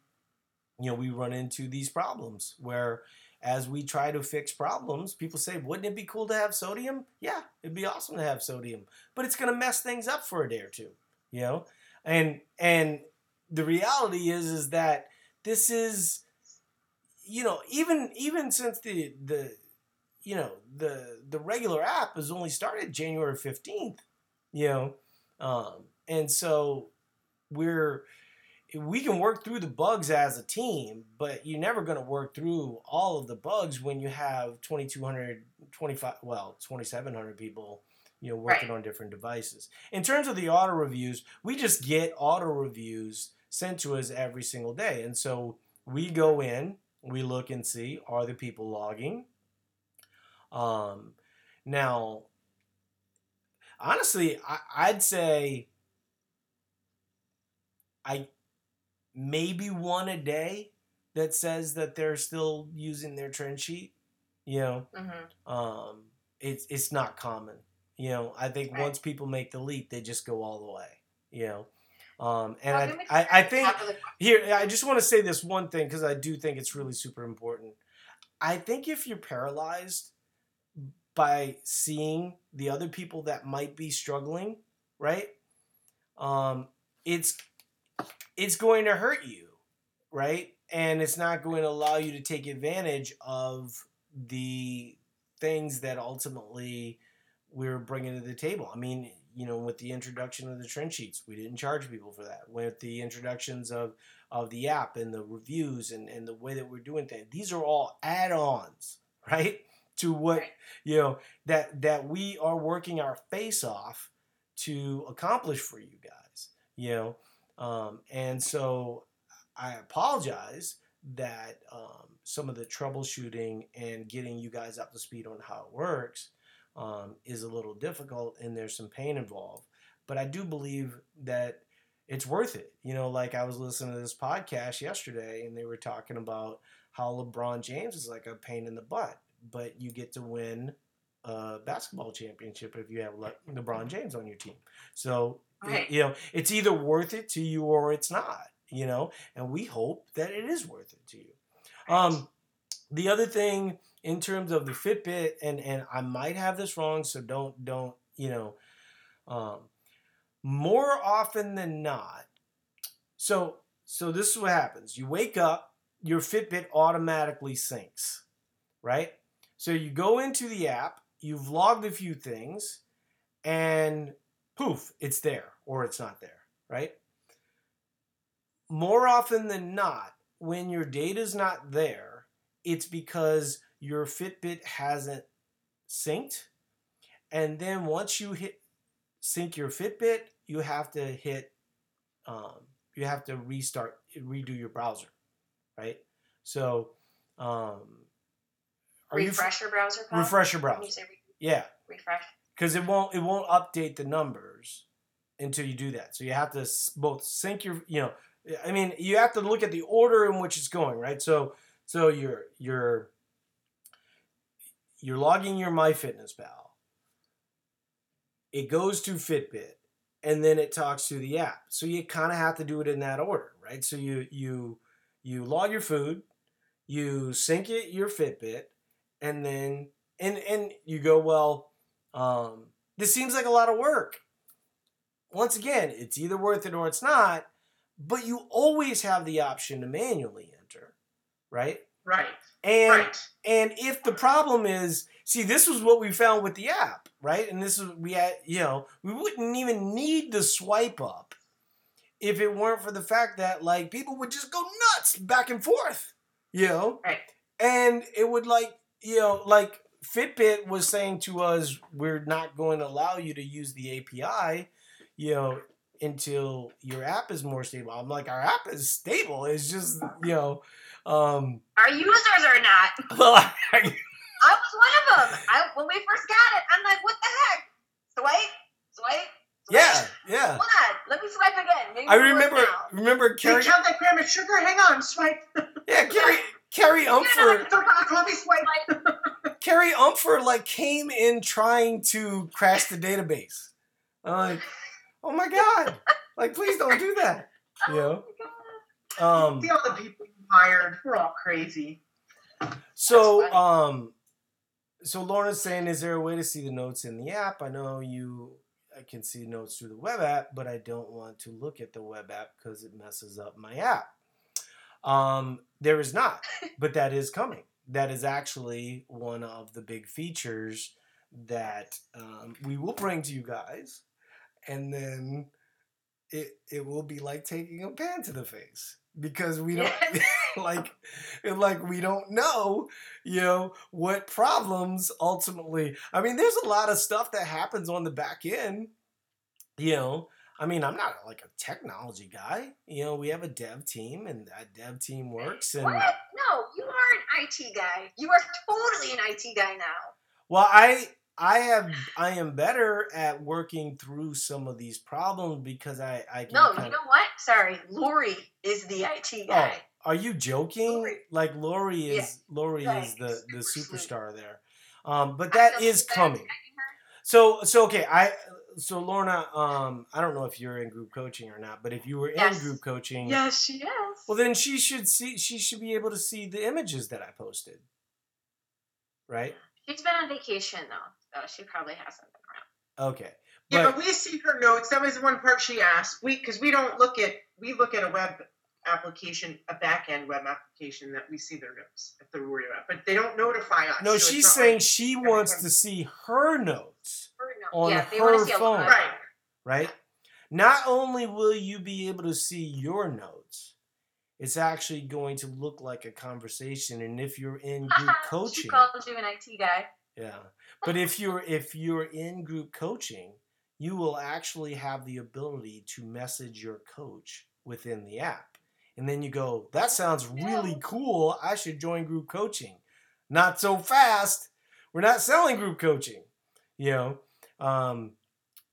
S1: you know we run into these problems where as we try to fix problems, people say, wouldn't it be cool to have sodium? Yeah, it'd be awesome to have sodium, but it's going to mess things up for a day or two, you know? And and the reality is is that this is you know, even even since the the you know, the the regular app has only started January 15th, you know. Um and so we're we can work through the bugs as a team, but you're never going to work through all of the bugs when you have 2,200, 25, well, 2,700 people, you know, working
S2: Right.
S1: on different devices. In terms of the auto reviews, we just get auto reviews sent to us every single day. And so we go in, we look and see, are the people logging? Um, now, honestly, I, I'd say I maybe one a day that says that they're still using their trend sheet. You know,
S2: hmm
S1: um, it's it's not common. You know, I think
S2: Right.
S1: once people make the leap, they just go all the way. You know, um, and
S2: Well, give me
S1: I, I I think
S2: top of the-
S1: here I just want to say this one thing because I do think it's really super important. I think if you're paralyzed by seeing the other people that might be struggling, right? Um, it's it's going to hurt you, right? And it's not going to allow you to take advantage of the things that ultimately we're bringing to the table. I mean, you know, with the introduction of the trend sheets, we didn't charge people for that. With the introductions of of the app and the reviews and, and the way that we're doing things, these are all add-ons, right? To what you know that that we are working our face off to accomplish for you guys. You know, um, and so I apologize that um, some of the troubleshooting and getting you guys up to speed on how it works um, is a little difficult and there's some pain involved. But I do believe that it's worth it. You know, like I was listening to this podcast yesterday and they were talking about how LeBron James is like a pain in the butt, but you get to win a basketball championship if you have Le- LeBron James on your team. So,
S2: Right.
S1: you know, it's either worth it to you or it's not, you know, and we hope that it is worth it to you. Um, the other thing in terms of the Fitbit, and and I might have this wrong, so don't don't you know, um, more often than not. So so this is what happens: you wake up, your Fitbit automatically syncs, right? So you go into the app, you've logged a few things, and poof, it's there or it's not there, right? More often than not, when your data's not there, it's because your Fitbit hasn't synced. And then once you hit sync your Fitbit, you have to hit um, you have to restart redo your browser, right? So um, are you
S2: refresh your browser.
S1: Refresh your browser?
S2: you re-
S1: Yeah,
S2: refresh.
S1: because it won't it won't update the numbers until you do that. So you have to both sync your you know I mean you have to look at the order in which it's going right. So so you're you're you're logging your MyFitnessPal. It goes to Fitbit and then it talks to the app. So you kind of have to do it in that order, right? So you you you log your food, you sync it your Fitbit, and then and and you go well um, this seems like a lot of work. Once again, it's either worth it or it's not, but you always have the option to manually enter, right?
S3: Right.
S1: And
S3: right.
S1: and if the problem is, see, this was what we found with the app, right? And this is we had, you know, we wouldn't even need the swipe up if it weren't for the fact that like people would just go nuts back and forth, you know?
S2: Right.
S1: And it would like, you know, like Fitbit was saying to us, we're not going to allow you to use the API, you know, until your app is more stable. I'm like, our app is stable. It's just, you know, um,
S2: Our users are not.
S1: well, I,
S2: I was one of them. I when we first got it, I'm like, what the heck? Swipe, swipe. swipe.
S1: yeah, yeah.
S2: Hold on, let me swipe again. Maybe
S1: I remember, remember Carrie,
S3: count that gram of sugar. Hang on. Swipe.
S1: yeah, Carrie, Carrie Umfer,
S3: Don't have a coffee. Swipe.
S1: Carrie Umfer, like came in trying to crash the database. I'm like, oh my god, like please don't do that, you know.
S2: Oh my God.
S1: Um,
S3: See all the people you hired. We're all crazy.
S1: So, um, so Lauren's saying, is there a way to see the notes in the app? I know you I can see notes through the web app, but I don't want to look at the web app because it messes up my app. Um, there is not, but that is coming. That is actually one of the big features that um, we will bring to you guys, and then it it will be like taking a pan to the face because we don't like like we don't know you know what problems ultimately i mean there's a lot of stuff that happens on the back end you know i mean i'm not like a technology guy you know we have a dev team and that dev team works and
S2: What? No, you are an IT guy. You are totally an IT guy now.
S1: well i i have i am better at working through some of these problems because i i can
S2: No, you know what? Sorry, Lori is the IT guy.
S1: Oh, are you joking?
S2: Lori.
S1: Like Lori
S2: Yeah,
S1: is Lori
S2: right,
S1: is the the
S2: super sweet.
S1: superstar there. Um, but that is coming. So so okay, I so Lorna, um, I don't know if you're in group coaching or not, but if you were in group coaching,
S2: Yes, she is.
S1: well then she should see she should be able to see the images that I posted. Right?
S2: She's been on vacation though, so she probably hasn't been around.
S1: Okay.
S3: Yeah,
S1: But
S3: but we see her notes. That was the one part she asked. We because we don't look at we look at a web application, a back end web application that we see their notes if they're worried about, but they don't notify us.
S1: no,
S3: so
S1: she's saying
S3: like-
S1: she wants to see her notes. On
S2: yeah,
S1: her phone.
S3: right.
S1: right? Not only will you be able to see your notes, it's actually going to look like a conversation. And if you're in group coaching, she
S2: called you an IT guy.
S1: yeah. But if you're if you're in group coaching, you will actually have the ability to message your coach within the app. And then you go, that sounds really cool. I should join group coaching. Not so fast. We're not selling group coaching. You know, um,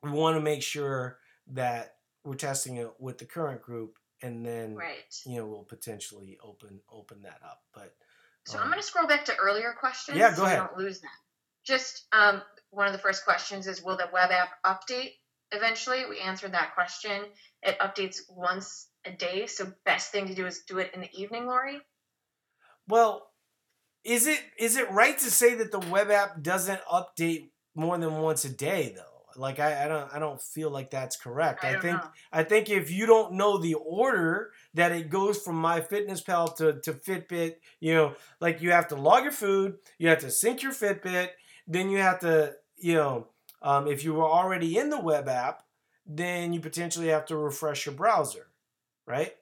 S1: we want to make sure that we're testing it with the current group, and then
S2: Right.
S1: you know we'll potentially open open that up. But
S2: So
S1: um,
S2: I'm going to scroll back to earlier questions.
S1: Yeah, go
S2: so
S1: ahead.
S2: don't lose that. Just um, one of the first questions is Will the web app update eventually? We answered that question. It updates once a day. So, best thing to do is do it in the evening, Lori.
S1: Well, is it is it right to say that the web app doesn't update more than once a day though? Like I, I don't I don't feel like that's correct.
S2: I,
S1: I, think
S2: know.
S1: I think if you don't know the order that it goes from MyFitnessPal to, to Fitbit, you know, like you have to log your food, you have to sync your Fitbit, then you have to, you know, um, if you were already in the web app, then you potentially have to refresh your browser, right?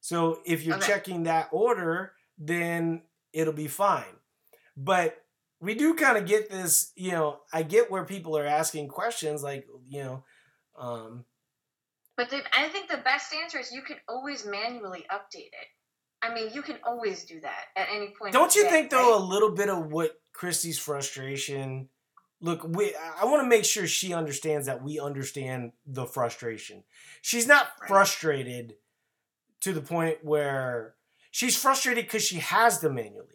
S1: So if you're
S2: Okay.
S1: checking that order, then it'll be fine. But we do kind of get this, you know, I get where people are asking questions like, you know, um,
S2: But the, I think the best answer is you can always manually update it. I mean, you can always do that at any point.
S1: Don't you
S2: the
S1: think
S2: day,
S1: though a little bit of what Christy's frustration? Look, we I want to make sure she understands that we understand the frustration. She's not
S2: Right.
S1: frustrated to the point where she's frustrated because she has to manually.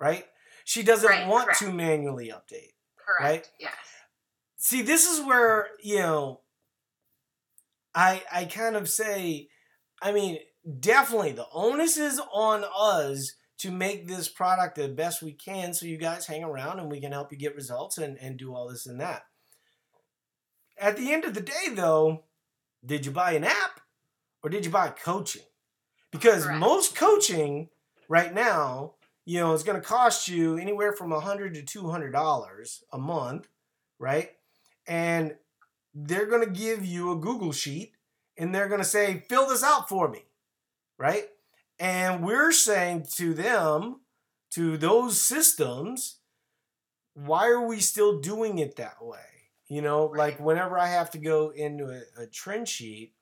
S1: Right? She doesn't
S2: Right,
S1: want
S2: correct.
S1: to manually update.
S2: Correct.
S1: right?
S2: Yes.
S1: See, this is where, you know, I I kind of say, I mean, definitely the onus is on us to make this product the best we can so you guys hang around and we can help you get results and, and do all this and that. At the end of the day, though, did you buy an app or did you buy coaching? Because
S2: Correct.
S1: most coaching right now, you know, it's going to cost you anywhere from a hundred to two hundred dollars a month, right? And they're going to give you a Google sheet and they're going to say, fill this out for me, right? And we're saying to them, to those systems, why are we still doing it that way? You know, like whenever I have to go into a, a trend sheet,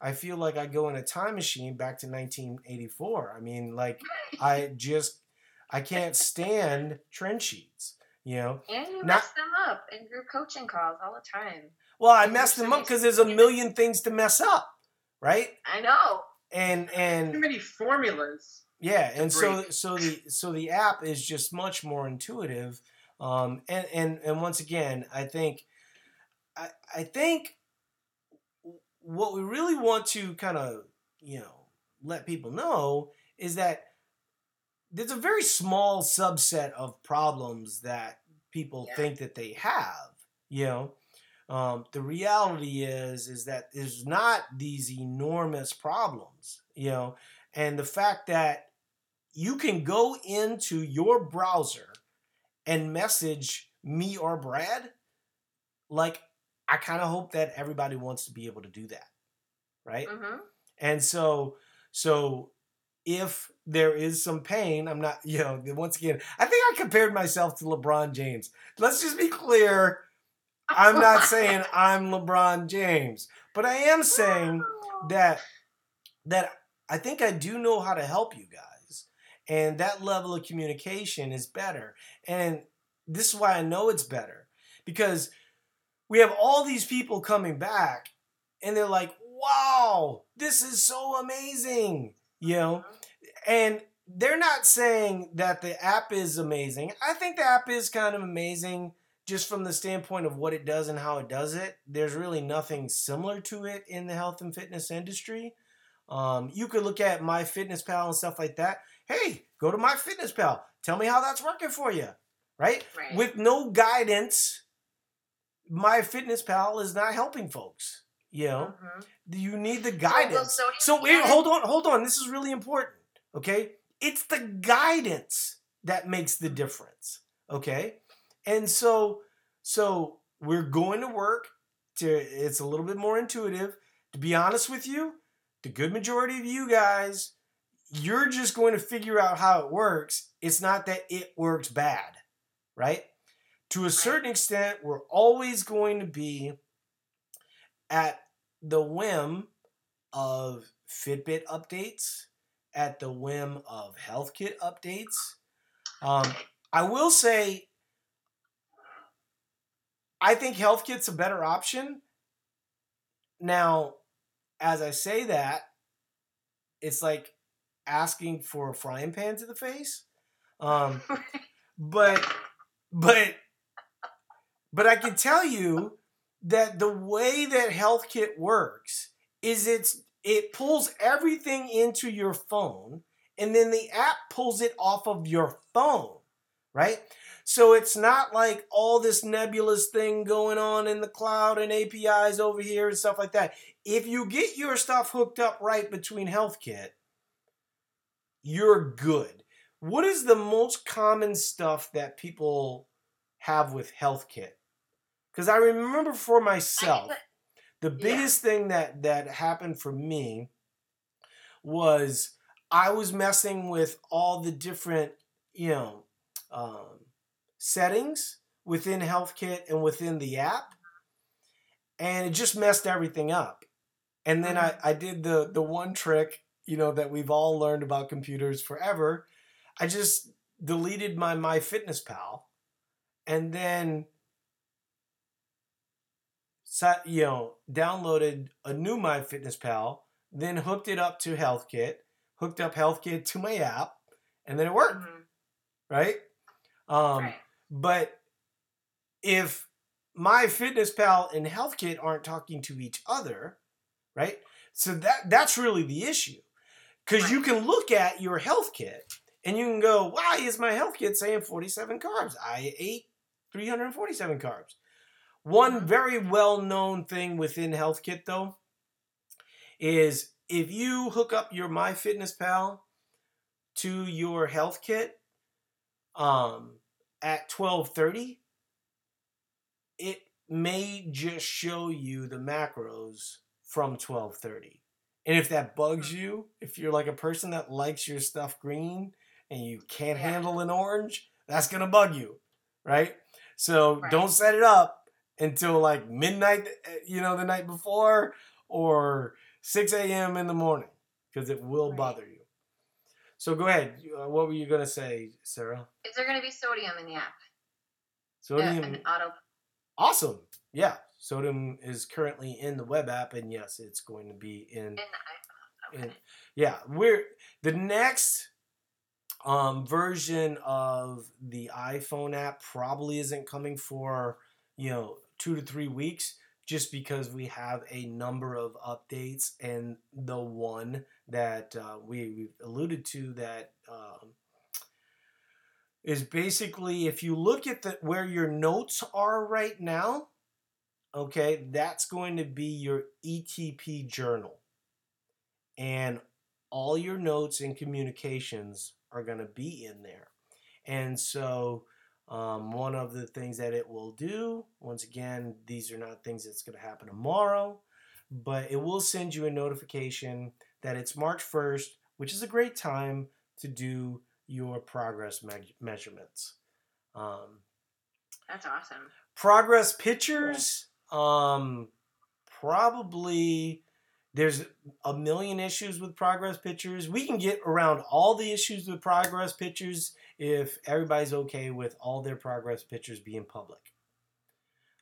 S1: I feel like I go in a time machine back to 1984. I mean, like I just I can't stand trend sheets. You know,
S2: And you
S1: Not-
S2: mess them up in group coaching calls all the time.
S1: well, I
S2: And
S1: mess them up because there's a million things to mess up, right?
S2: I know.
S1: And and Too
S3: many formulas.
S1: yeah, and so so the so the app is just much more intuitive. Um, and and and once again, I think I I think what we really want to kind of you know let people know is that there's a very small subset of problems that people
S2: Yeah.
S1: think that they have. You know, um, the reality is is that there's not these enormous problems. You know, and the fact that you can go into your browser and message me or Brad, like I kind of hope that everybody wants to be able to do that, right?
S2: hmm
S1: And so, so if there is some pain, I'm not, you know, once again, I think I compared myself to LeBron James. Let's just be clear. I'm not saying I'm LeBron James, but I am saying that that I think I do know how to help you guys. And that level of communication is better. And this is why I know it's better because we have all these people coming back and they're like, "Wow, this is so amazing." You know, and they're not saying that the app is amazing. I think the app is kind of amazing just from the standpoint of what it does and how it does it. There's really nothing similar to it in the health and fitness industry. Um, you could look at MyFitnessPal and stuff like that. Hey, go to MyFitnessPal. Tell me how that's working for you, right?
S2: Right.
S1: With no guidance, MyFitnessPal is not helping folks. You know,
S2: Mhm.
S1: you need the guidance.
S2: so
S1: So wait, hold on, hold on. This is really important. Okay, it's the guidance that makes the difference. Okay, and so so we're going to work to. It's a little bit more intuitive. To be honest with you, the good majority of you guys, you're just going to figure out how it works. It's not that it works bad, right? To a certain extent, we're always going to be at the whim of Fitbit updates, at the whim of HealthKit updates. Um, I will say, I think HealthKit's a better option. Now, as I say that, it's like asking for a frying pan to the face. Um, but, but, but I can tell you that the way that HealthKit works is it's it pulls everything into your phone and then the app pulls it off of your phone, right? So it's not like all this nebulous thing going on in the cloud and APIs over here and stuff like that. If you get your stuff hooked up right between HealthKit, you're good. What is the most common stuff that people have with HealthKit? Because I remember for myself, the
S2: Yeah.
S1: biggest thing that that happened for me was I was messing with all the different, you know, um, settings within HealthKit and within the app, and it just messed everything up. And then I, I did the the one trick, you know, that we've all learned about computers forever. I just deleted my MyFitnessPal, and then you know, downloaded a new MyFitnessPal, then hooked it up to HealthKit, hooked up HealthKit to my app, and then it worked,
S2: Mhm.
S1: right? Um,
S2: right.
S1: But if MyFitnessPal and HealthKit aren't talking to each other, right? So that that's really the issue, because you can look at your HealthKit and you can go, "Why is my HealthKit saying 47 carbs? I ate 347 carbs." One very well known thing within HealthKit though is if you hook up your MyFitnessPal to your HealthKit um, at 12:30, it may just show you the macros from 12:30. And if that bugs you, if you're like a person that likes your stuff green and you can't
S2: Yeah.
S1: handle an orange, that's gonna bug you, right? So
S2: Right.
S1: don't set it up until like midnight, uh, you know, the night before or 6 a.m. in the morning because it will
S2: Right.
S1: bother you. So go ahead. Uh, what were you gonna say, Sarah?
S2: Is there going to be sodium in the app?
S1: Sodium.
S2: Auto.
S1: Awesome. Yeah. Sodium is currently in the web app, and yes, it's going to be in.
S2: In the iPhone.
S1: in yeah, we're the next um, version of the iPhone app probably isn't coming for you know two to three weeks, just because we have a number of updates, and the one that uh, we alluded to that um, is basically if you look at the where your notes are right now, okay, that's going to be your ETP journal. And all your notes and communications are going to be in there. And so, um, one of the things that it will do, once again, these are not things that's going to happen tomorrow, but it will send you a notification that it's March 1st, which is a great time to do your progress me- measurements. Um,
S2: That's awesome.
S1: progress pictures, um, probably there's a million issues with progress pictures. We can get around all the issues with progress pictures if everybody's okay with all their progress pictures being public.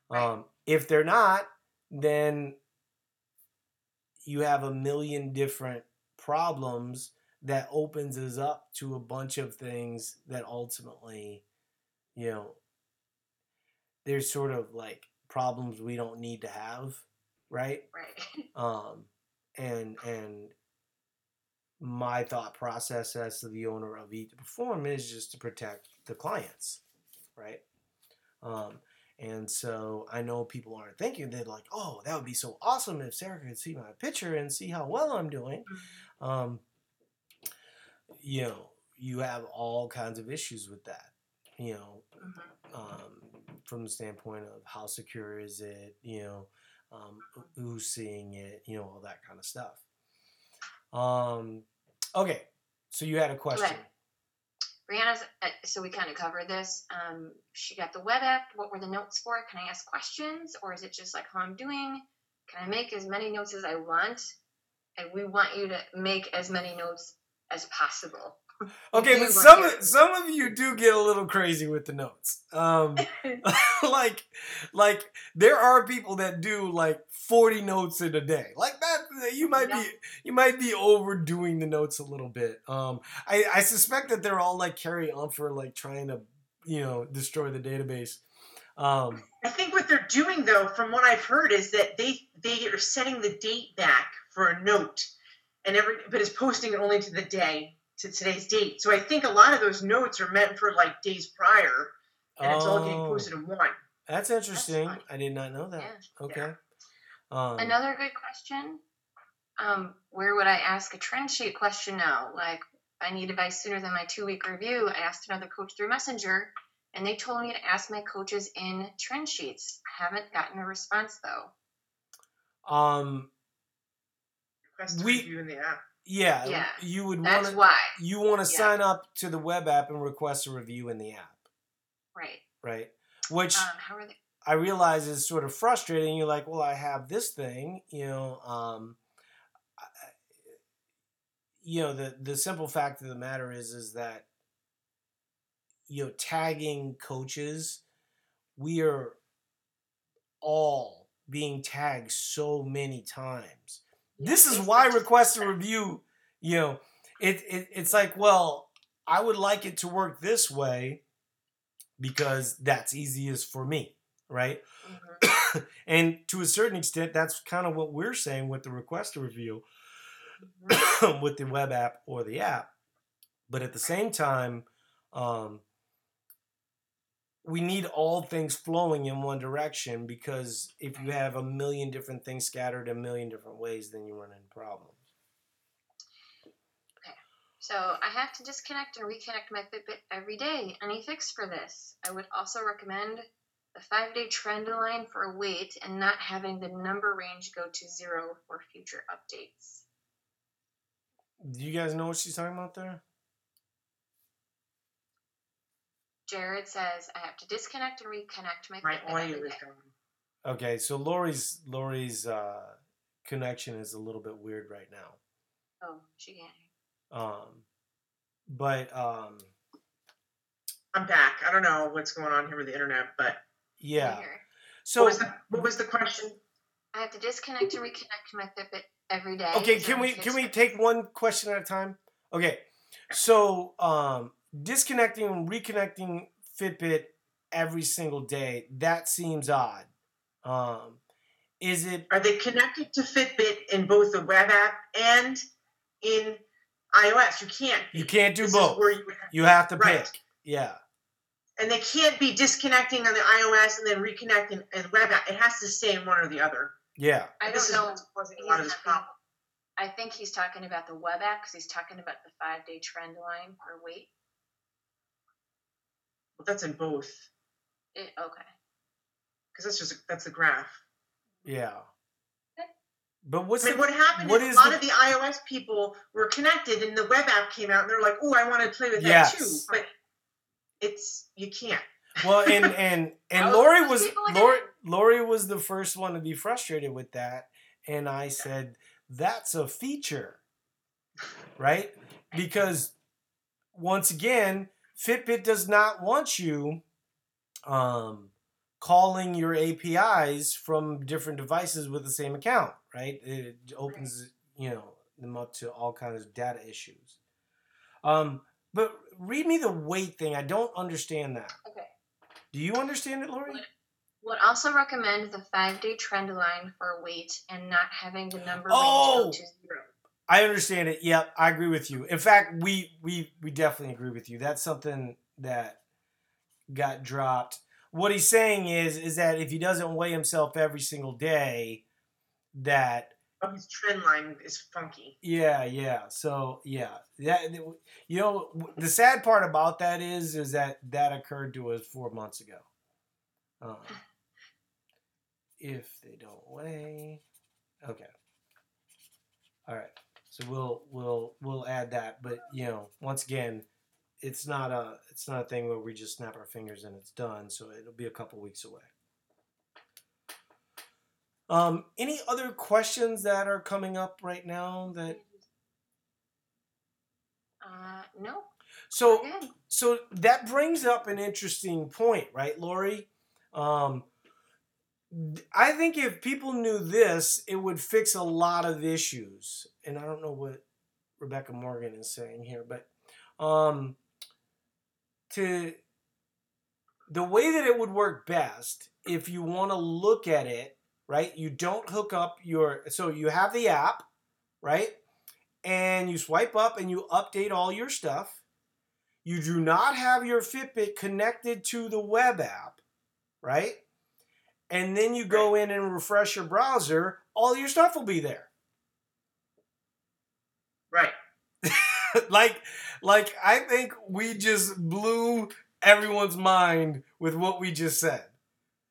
S2: Right.
S1: Um, if they're not, then you have a million different problems that opens us up to a bunch of things that ultimately, you know, there's sort of like problems we don't need to have, right?
S2: Right.
S1: um, and and my thought process as the owner of Eat to Perform is just to protect the clients, right? Um, and so I know people aren't thinking they're like, oh, that would be so awesome if Sarah could see my picture and see how well I'm doing. Um, you know, you have all kinds of issues with that. You know,
S2: Mhm.
S1: um, from the standpoint of how secure is it, you know, um, who's seeing it, you know, all that kind of stuff. Um, okay, so you had a question.
S2: Brianna's, uh, so we kind of covered this. Um, she got the web app. What were the notes for? Can I ask questions? Or is it just like how I'm doing? Can I make as many notes as I want? And we want you to make as many notes as possible.
S1: Okay, but some some of you do get a little crazy with the notes. Um, like like there are people that do like 40 notes in a day. Like that you might
S2: Yeah.
S1: be you might be overdoing the notes a little bit. Um, I I suspect that they're all like carry on for like trying to you know destroy the database. Um,
S3: I think what they're doing, though, from what I've heard, is that they they are setting the date back for a note, and every but is posting it only to the day to today's date. So I think a lot of those notes are meant for like days prior, and it's all getting
S1: oh,
S3: posted in one.
S1: That's interesting.
S2: fun.
S1: I did not know that.
S2: Yeah.
S1: Okay. Um,
S2: Another good question. Um, where would I ask a trend sheet question now? Like, I need advice sooner than my two week review. I asked another coach through Messenger, and they told me to ask my coaches in trend sheets. I haven't gotten a response though.
S1: um,
S3: Request
S1: We-
S3: review in the app.
S1: Yeah,
S2: Yeah,
S1: you would want
S2: That's
S1: to
S2: why.
S1: you want to
S2: Yeah.
S1: sign up to the web app and request a review in the app,
S2: Right.
S1: right? Which
S2: Um, how are they?
S1: I realize is sort of frustrating. You're like, well, I have this thing, you know. Um, I- you know, the the simple fact of the matter is, is that you know, tagging coaches, we are all being tagged so many times. This is why request a review. You know, it, it it's like, well, I would like it to work this way because that's easiest for me, right?
S2: Mhm,
S1: and to a certain extent, that's kind of what we're saying with the request a review
S2: mhm.
S1: with the web app or the app. But at the same time, um, we need all things flowing in one direction because if you have a million different things scattered a million different ways, then you run into problems. Okay.
S2: So I have to disconnect and reconnect my Fitbit every day. Any fix for this? I would also recommend the five day trend line for weight and not having the number range go to zero for future updates.
S1: Do you guys know what she's talking about there?
S2: Jared says I have to disconnect and reconnect my
S3: My audio is
S2: day.
S3: going.
S1: Okay, so Lori's Lori's uh, connection is a little bit weird right now.
S2: Oh, she can't hear.
S1: Um, but um,
S3: I'm back. I don't know what's going on here with the internet, but
S1: yeah.
S2: Can you hear?
S1: So
S3: what was the what was the question?
S2: I have to disconnect and reconnect my Fitbit every day.
S1: okay, can we can we take one question at a time? Okay, so um, disconnecting and reconnecting Fitbit every single day that seems odd. Um, is it
S3: Are they connected to Fitbit in both the web app and in iOS? You can't.
S1: you can't do
S3: This
S1: both?
S3: where you have-
S1: You have to
S3: Right.
S1: pick. Yeah.
S3: and they can't be disconnecting on the iOS and then reconnecting in the web app. It has to stay in one or the other.
S1: Yeah.
S2: I
S3: this
S2: don't
S3: is
S2: know.
S3: what's causing a lot of this problem.
S2: I think he's talking about the web app because he's talking about the five day trend line for weight.
S3: Well, that's in both
S2: It, okay.
S3: because that's just that's the graph.
S1: Yeah. But what's
S3: I mean,
S1: the,
S3: what happened
S1: what
S3: is,
S1: is
S3: a lot
S1: the-
S3: of the iOS people were connected, and the web app came out, and they're like, "Oh, I want to play with
S1: Yes.
S3: that too," but it's you can't.
S1: well and and and
S2: I was
S1: Lori
S2: one
S1: was
S2: those people again.
S1: Lori Lori was the first one to be frustrated with that and I said that's a feature right because once again Fitbit does not want you um calling your APIs from different devices with the same account right it opens you know them up to all kinds of data issues um but read me the weight thing I don't understand that
S2: Okay.
S1: do you understand it, Lori?
S2: Would also recommend the five day trend line for weight and not having the number
S1: Oh!
S2: range go to zero.
S1: I understand it. Yep, I agree with you. In fact, we we we definitely agree with you. That's something that got dropped. What he's saying is is that if he doesn't weigh himself every single day, that
S3: his trend line is funky.
S1: yeah, yeah. So yeah, that you know the sad part about that is is that that occurred to us four months ago. Um, if they don't weigh, okay, all right. So we'll we'll we'll add that, but you know, once again, it's not a it's not a thing where we just snap our fingers and it's done. So it'll be a couple weeks away. Um, any other questions that are coming up right now that
S2: Uh, no.
S1: so so that brings up an interesting point, right, Lori? Um, I think if people knew this, it would fix a lot of issues. And I don't know what Rebecca Morgan is saying here, but um, to the way that it would work best, if you want to look at it, right, you don't hook up your so you have the app, right, and you swipe up and you update all your stuff you do not have your Fitbit connected to the web app, right? And then you go in and refresh your browser, all your stuff will be there.
S3: Right.
S1: like like I think we just blew everyone's mind with what we just said.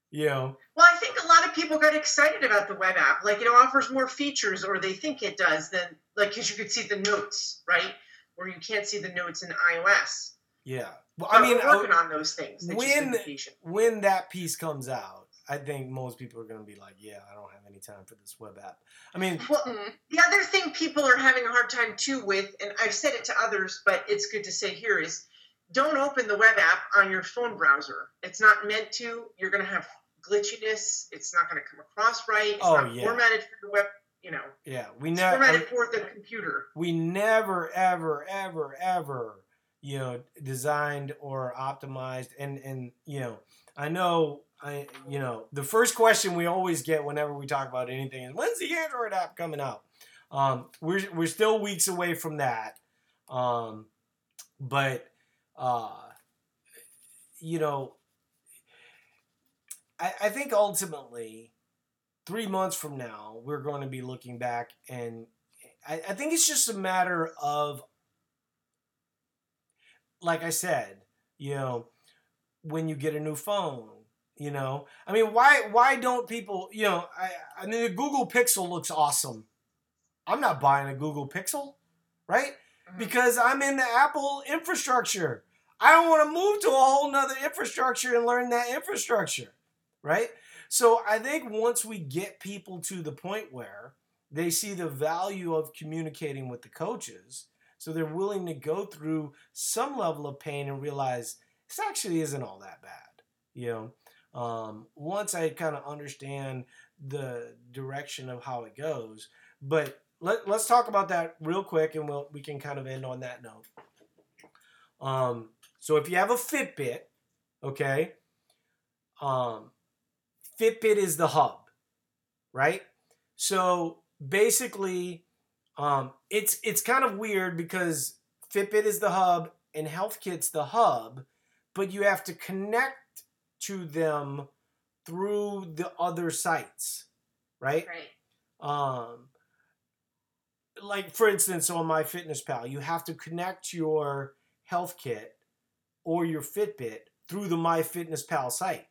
S1: You know.
S3: Well, I think a lot of people got excited about the web app. Like it offers more features, or they think it does. Than like because you could see the notes, right? Where you can't see the notes in iOS.
S1: Yeah. Well, I mean,
S3: working on those things.
S1: When- when that piece comes out, I think most people are going to be like, "Yeah, I don't have any time for this web app." I mean,
S3: Well,
S2: Mhm.
S3: the other thing people are having a hard time too with, and I've said it to others, but it's good to say here is don't open the web app on your phone browser. It's not meant to. You're going to have glitchiness. It's not going to come across right. It's
S1: Oh,
S3: not
S1: yeah.
S3: formatted for the web. You know,
S1: yeah, we never
S3: formatted for the computer.
S1: we never ever ever ever you know designed or optimized and and you know i know i you know the first question we always get whenever we talk about anything is when's the android app coming out? Um we're we're still weeks away from that. Um but uh you know i i think ultimately three months from now we're going to be looking back and I, I think it's just a matter of, like I said, you know, when you get a new phone, you know, I mean, why why don't people, you know, I I mean, the Google Pixel looks awesome. I'm not buying a Google Pixel, right?
S2: Mhm.
S1: Because I'm in the Apple infrastructure. I don't want to move to a whole nother infrastructure and learn that infrastructure, right? So I think once we get people to the point where they see the value of communicating with the coaches, so they're willing to go through some level of pain and realize this actually isn't all that bad. You know, um, once I kind of understand the direction of how it goes, but let, let's talk about that real quick, and we'll we can kind of end on that note. Um, so if you have a Fitbit, okay, um, Fitbit is the hub, right? So basically, um, it's it's kind of weird because Fitbit is the hub and HealthKit's the hub, but you have to connect to them through the other sites, right?
S2: Right.
S1: Um, like for instance, on MyFitnessPal, you have to connect your HealthKit or your Fitbit through the MyFitnessPal site.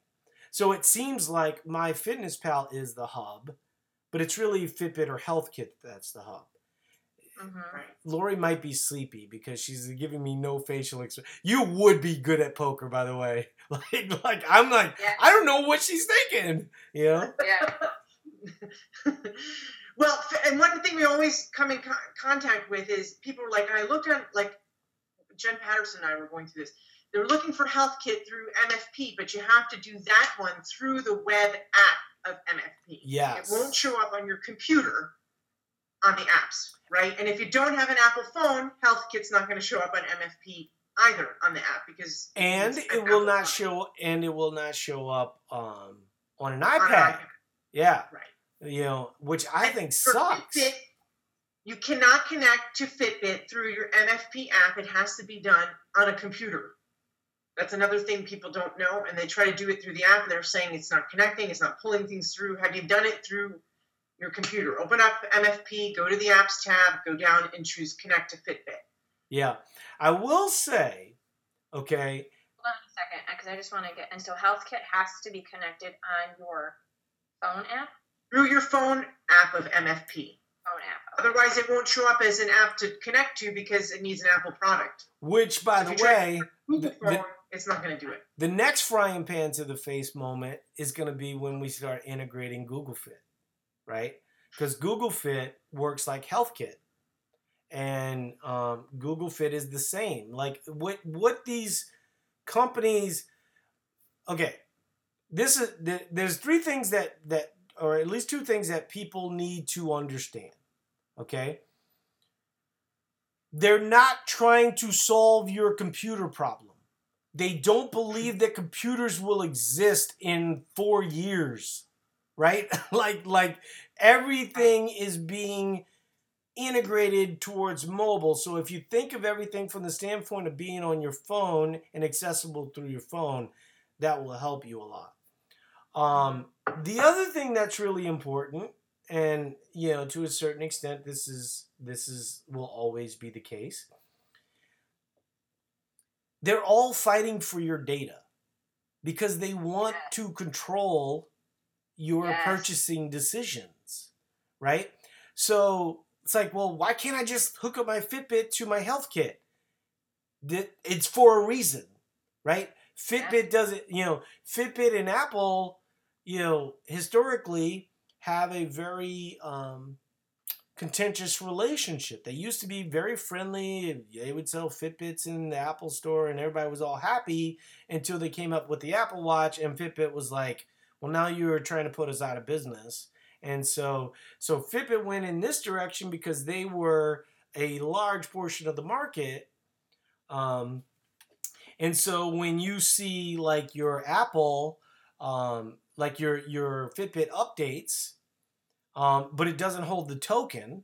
S1: So it seems like MyFitnessPal is the hub, but it's really Fitbit or HealthKit that's the hub.
S2: Hmm
S1: Lori might be sleepy because she's giving me no facial expression. You would be good at poker, by the way. Like, like I'm like,
S2: Yeah.
S1: I don't know what she's thinking. You know?
S2: Yeah.
S3: well, and one thing we always come in co- contact with is people are like, and I looked at like Jen Patterson and I were going through this. They're looking for HealthKit through MFP, but you have to do that one through the web app of MFP.
S1: Yes.
S3: It won't show up on your computer on the apps, right? And if you don't have an Apple phone, HealthKit's not going to show up on MFP either on the app because
S1: and it will
S3: Apple
S1: not
S3: phone.
S1: show and it will not show up um on an
S3: On an
S1: iPad. Yeah.
S3: Right.
S1: You know, which I think sucks.
S3: Fitbit, you cannot connect to Fitbit through your MFP app. It has to be done on a computer. That's another thing people don't know, and they try to do it through the app. And they're saying it's not connecting, it's not pulling things through. Have you done it through your computer? Open up MFP, go to the apps tab, go down and choose connect to Fitbit.
S1: Yeah. I will say, okay,
S2: Hold on a second, uh, because I just want to get. And so HealthKit has to be connected on your phone app.
S3: Through your phone app of MFP.
S2: Phone app.
S3: Otherwise, it won't show up as an app to connect to because it needs an Apple product.
S1: which by
S3: If
S1: the way,
S3: Google
S1: The- the-
S3: it's not going to do it.
S1: the next frying pan to the face moment is going to be when we start integrating Google Fit, right? Because Google Fit works like HealthKit, and um, Google Fit is the same. Like what what these companies? Okay, this is there's three things that that or at least two things that people need to understand. Okay. They're not trying to solve your computer problem they don't believe that computers will exist in four years right? Like like everything is being integrated towards mobile. So if you think of everything from the standpoint of being on your phone and accessible through your phone that will help you a lot. Um, the other thing that's really important and you know to a certain extent this is this is will always be the case they're all fighting for your data because they want to control your
S2: Yes.
S1: purchasing decisions, right? So it's like, well, why can't I just hook up my Fitbit to my HealthKit? It's for a reason, right? Fitbit doesn't, you know, Fitbit and Apple, you know, historically have a very um, contentious relationship. They used to be very friendly. They would sell Fitbits in the Apple store and everybody was all happy until they came up with the Apple Watch and Fitbit was like, well, now you're trying to put us out of business. And so, so Fitbit went in this direction because they were a large portion of the market. Um, and so when you see like your Apple, um, like your your Fitbit updates, um, but it doesn't hold the token,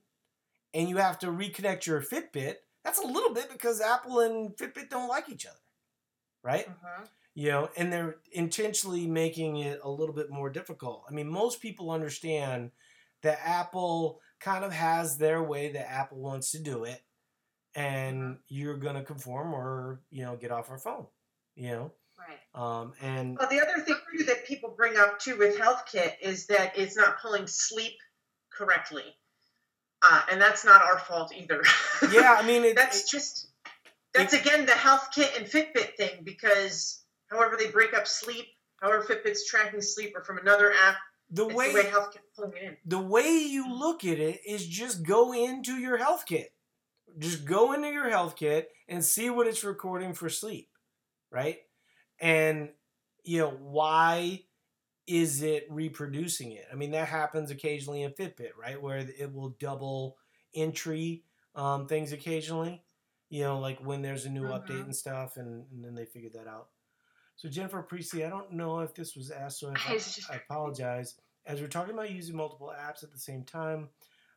S1: and you have to reconnect your Fitbit. That's a little bit because Apple and Fitbit don't like each other, right?
S2: Mhm.
S1: You know, and they're intentionally making it a little bit more difficult. I mean, most people understand that Apple kind of has their way that Apple wants to do it, and you're gonna conform or you know get off our phone, you know.
S2: Right.
S1: Um, and
S3: Well, the other thing too that people bring up too with HealthKit is that it's not pulling sleep correctly, uh, and that's not our fault either.
S1: yeah, I mean, it,
S3: that's just that's again the HealthKit and Fitbit thing because however they break up sleep, however Fitbit's tracking sleep or from another app,
S1: the way
S3: the way HealthKit's pulling it in.
S1: the way you look at it is just go into your HealthKit. Just go into your HealthKit and see what it's recording for sleep, right? And you know, why is it reproducing it? I mean, that happens occasionally in Fitbit, right? Where it will double entry um, things occasionally, you know, like when there's a new update
S2: Mhm.
S1: and stuff, and, and then they figured that out. So, Jennifer Priestley, I don't know if this was asked, so I, I apologize. As we're talking about using multiple apps at the same time,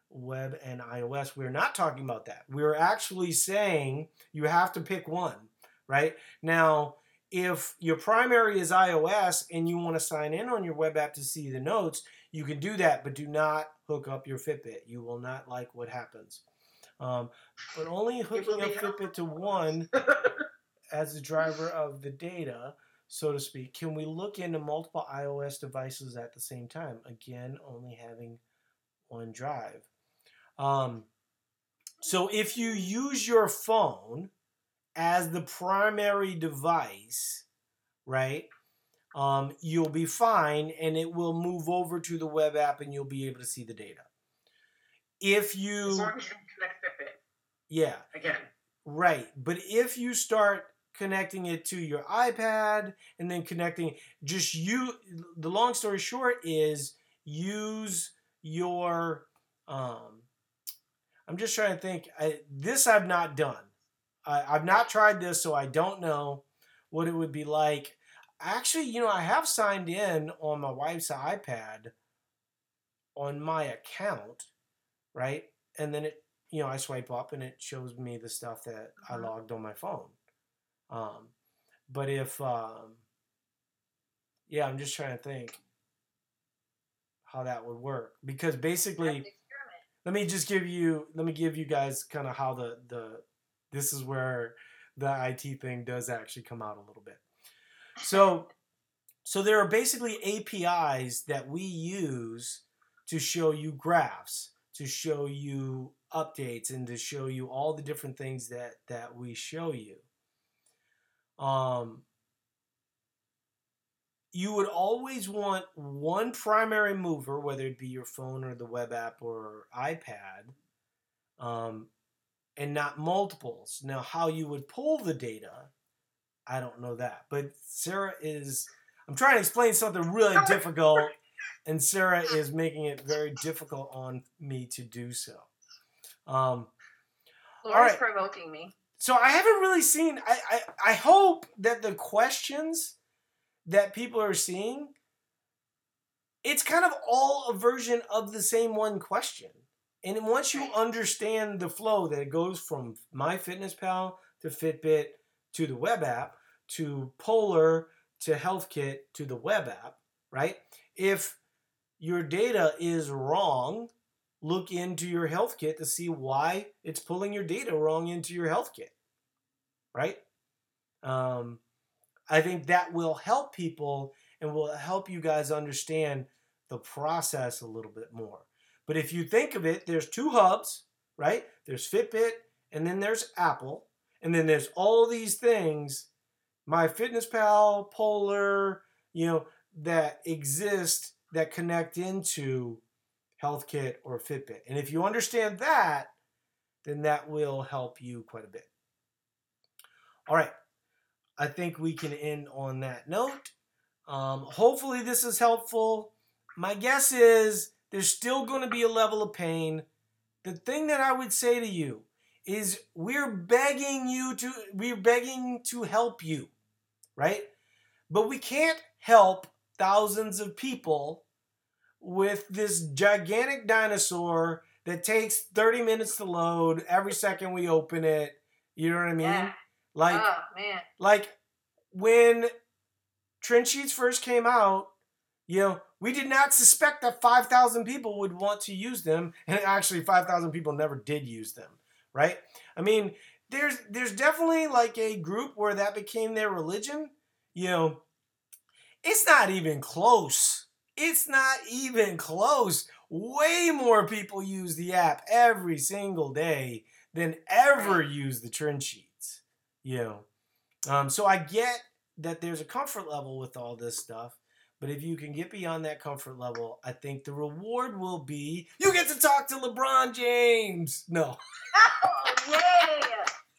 S1: web and iOS, we're not talking about that. We're actually saying you have to pick one, right? Now, if your primary is iOS and you want to sign in on your web app to see the notes, you can do that, but do not hook up your Fitbit. You will not like what happens. Um, but only hooking up Fitbit to one as the driver of the data, so to speak. Can we look into multiple iOS devices at the same time? Again, only having one drive. Um, so if you use your phone as the primary device, right? Um, you'll be fine and it will move over to the web app and you'll be able to see the data. If
S3: As
S1: you,
S3: long as you connect Fitbit
S1: yeah,
S3: again.
S1: Right. But if you start connecting it to your iPad and then connecting just you the long story short is use your um I'm just trying to think I, this I've not done. I, I've not tried this so I don't know what it would be like. Actually, you know, I have signed in on my wife's iPad on my account, right? And then it you know, I swipe up and it shows me the stuff that I
S3: Mhm.
S1: logged on my phone. Um, but if, um, yeah, I'm just trying to think how that would work because basically, let me just give you, let me give you guys kind of how the the this is where the IT thing does actually come out a little bit. So, so there are basically APIs that we use to show you graphs, to show you updates, and to show you all the different things that that we show you. Um, you would always want one primary mover, whether it be your phone or the web app or iPad, um, and not multiples. Now, how you would pull the data, I don't know that. But Sarah is, I'm trying to explain something really difficult, and Sarah is making it very difficult on me to do so. Um,
S2: Laura's
S1: right.
S2: provoking me.
S1: So I haven't really seen. I, I I hope that the questions that people are seeing, it's kind of all a version of the same one question. And once you understand the flow that it goes from MyFitnessPal to Fitbit to the web app to Polar to HealthKit to the web app, right? If your data is wrong, look into your HealthKit to see why it's pulling your data wrong into your HealthKit right? Um, i think that will help people and will help you guys understand the process a little bit more. But if you think of it there's two hubs right? There's fitbit and then there's apple. And then there's all these things MyFitnessPal polar you know that exist that connect into HealthKit or fitbit. And if you understand that then that will help you quite a bit. All right. I think we can end on that note. Um, hopefully this is helpful. My guess is there's still going to be a level of pain. The thing that i would say to you is we're begging you to we're begging to help you right? But we can't help thousands of people with this gigantic dinosaur that takes 30 minutes to load every second we open it. You know what I mean?
S2: Yeah.
S1: Like
S2: oh man.
S1: like when trend sheets first came out, you know, we did not suspect that 5,000 people would want to use them and actually 5,000 people never did use them, right? I mean, there's there's definitely like a group where that became their religion, you know. It's not even close. It's not even close. Way more people use the app every single day than ever use the trend sheets. You know. Um, so I get that there's a comfort level with all this stuff, but if you can get beyond that comfort level, I think the reward will be you get to talk to LeBron James. No.
S2: Oh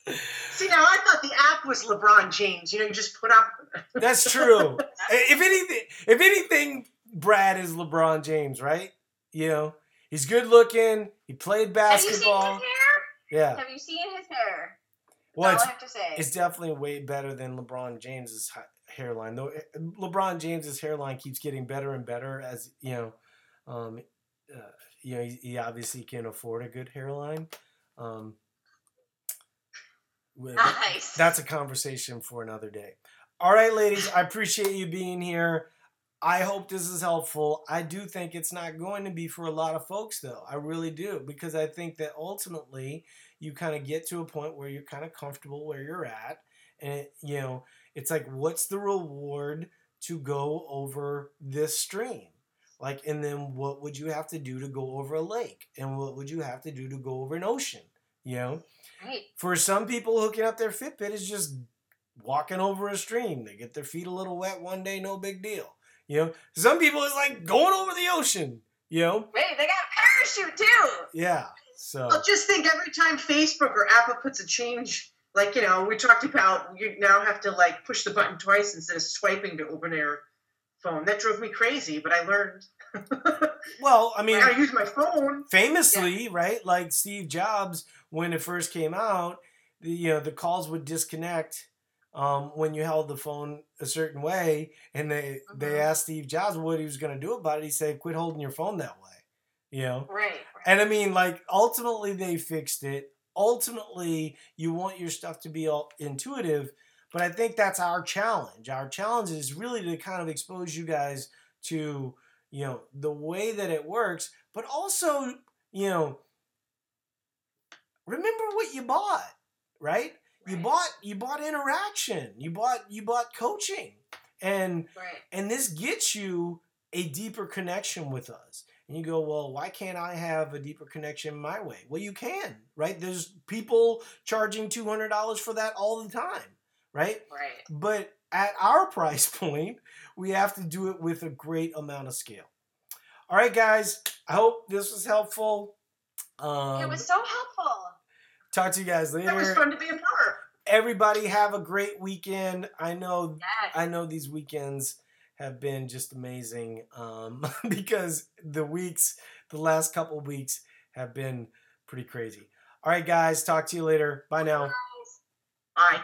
S2: yay!
S3: See, now I thought the app was LeBron James. You know, you just put up.
S1: That's true. if anything, if anything, Brad is LeBron James, right? You know, he's good looking. He played
S2: Have you seen his
S1: basketball.
S2: hair?
S1: Yeah.
S2: Have you seen his hair?
S1: Well, it's,
S2: I have to say.
S1: it's definitely way better than LeBron James's hairline. Though eh, LeBron James's hairline keeps getting better and better as you know. Um, uh, you know, he, he obviously can afford a good hairline. Um,
S2: nice.
S1: that's a conversation for another day. All right, ladies, I appreciate you being here. I hope this is helpful. I do think it's not going to be for a lot of folks, though. I really do, because I think that ultimately you kind of get to a point where you're kind of comfortable where you're at. And, it, you know, it's like, what's the reward to go over this stream? Like, and then what would you have to do to go over a lake? And what would you have to do to go over an ocean? You know?
S2: Right.
S1: For some people, hooking up their Fitbit is just walking over a stream. They get their feet a little wet one day, no big deal. You know, some people it's like going over the ocean. You know,
S2: Wait, they got a parachute too.
S1: yeah. So
S3: Well, just think every time Facebook or Apple puts a change, like you know, we talked about, you now have to like push the button twice instead of swiping to open their phone. That drove me crazy, but I learned.
S1: well, I mean,
S3: I gotta use my phone.
S1: famously, right? Like Steve Jobs, when it first came out, the you know the calls would disconnect um, when you held the phone a certain way, and they they
S2: Mhm.
S1: asked Steve Jobs what he was going to do about it. He said, "Quit holding your phone that way." You know,
S2: Right. right.
S1: and I mean, like ultimately they fixed it. Ultimately, you want your stuff to be all intuitive, but I think that's our challenge. Our challenge is really to kind of expose you guys to you know the way that it works, but also you know remember what you bought, right? You bought you bought interaction. You bought you bought coaching. And
S2: Right.
S1: and this gets you a deeper connection with us. And you go, well, why can't I have a deeper connection my way? Well, you can, right? There's people charging $200 for that all the time, right?
S2: Right.
S1: But at our price point, we have to do it with a great amount of scale. All right, guys, I hope this was helpful. Um,
S2: it was so helpful.
S1: Talk to you guys
S3: That was
S1: later.
S3: fun to be a part.
S1: Everybody have a great weekend. I know
S2: Yes.
S1: I know these weekends have been just amazing um, because the weeks, the last couple weeks, have been pretty crazy. All right, guys, talk to you later. Bye now.
S3: Bye.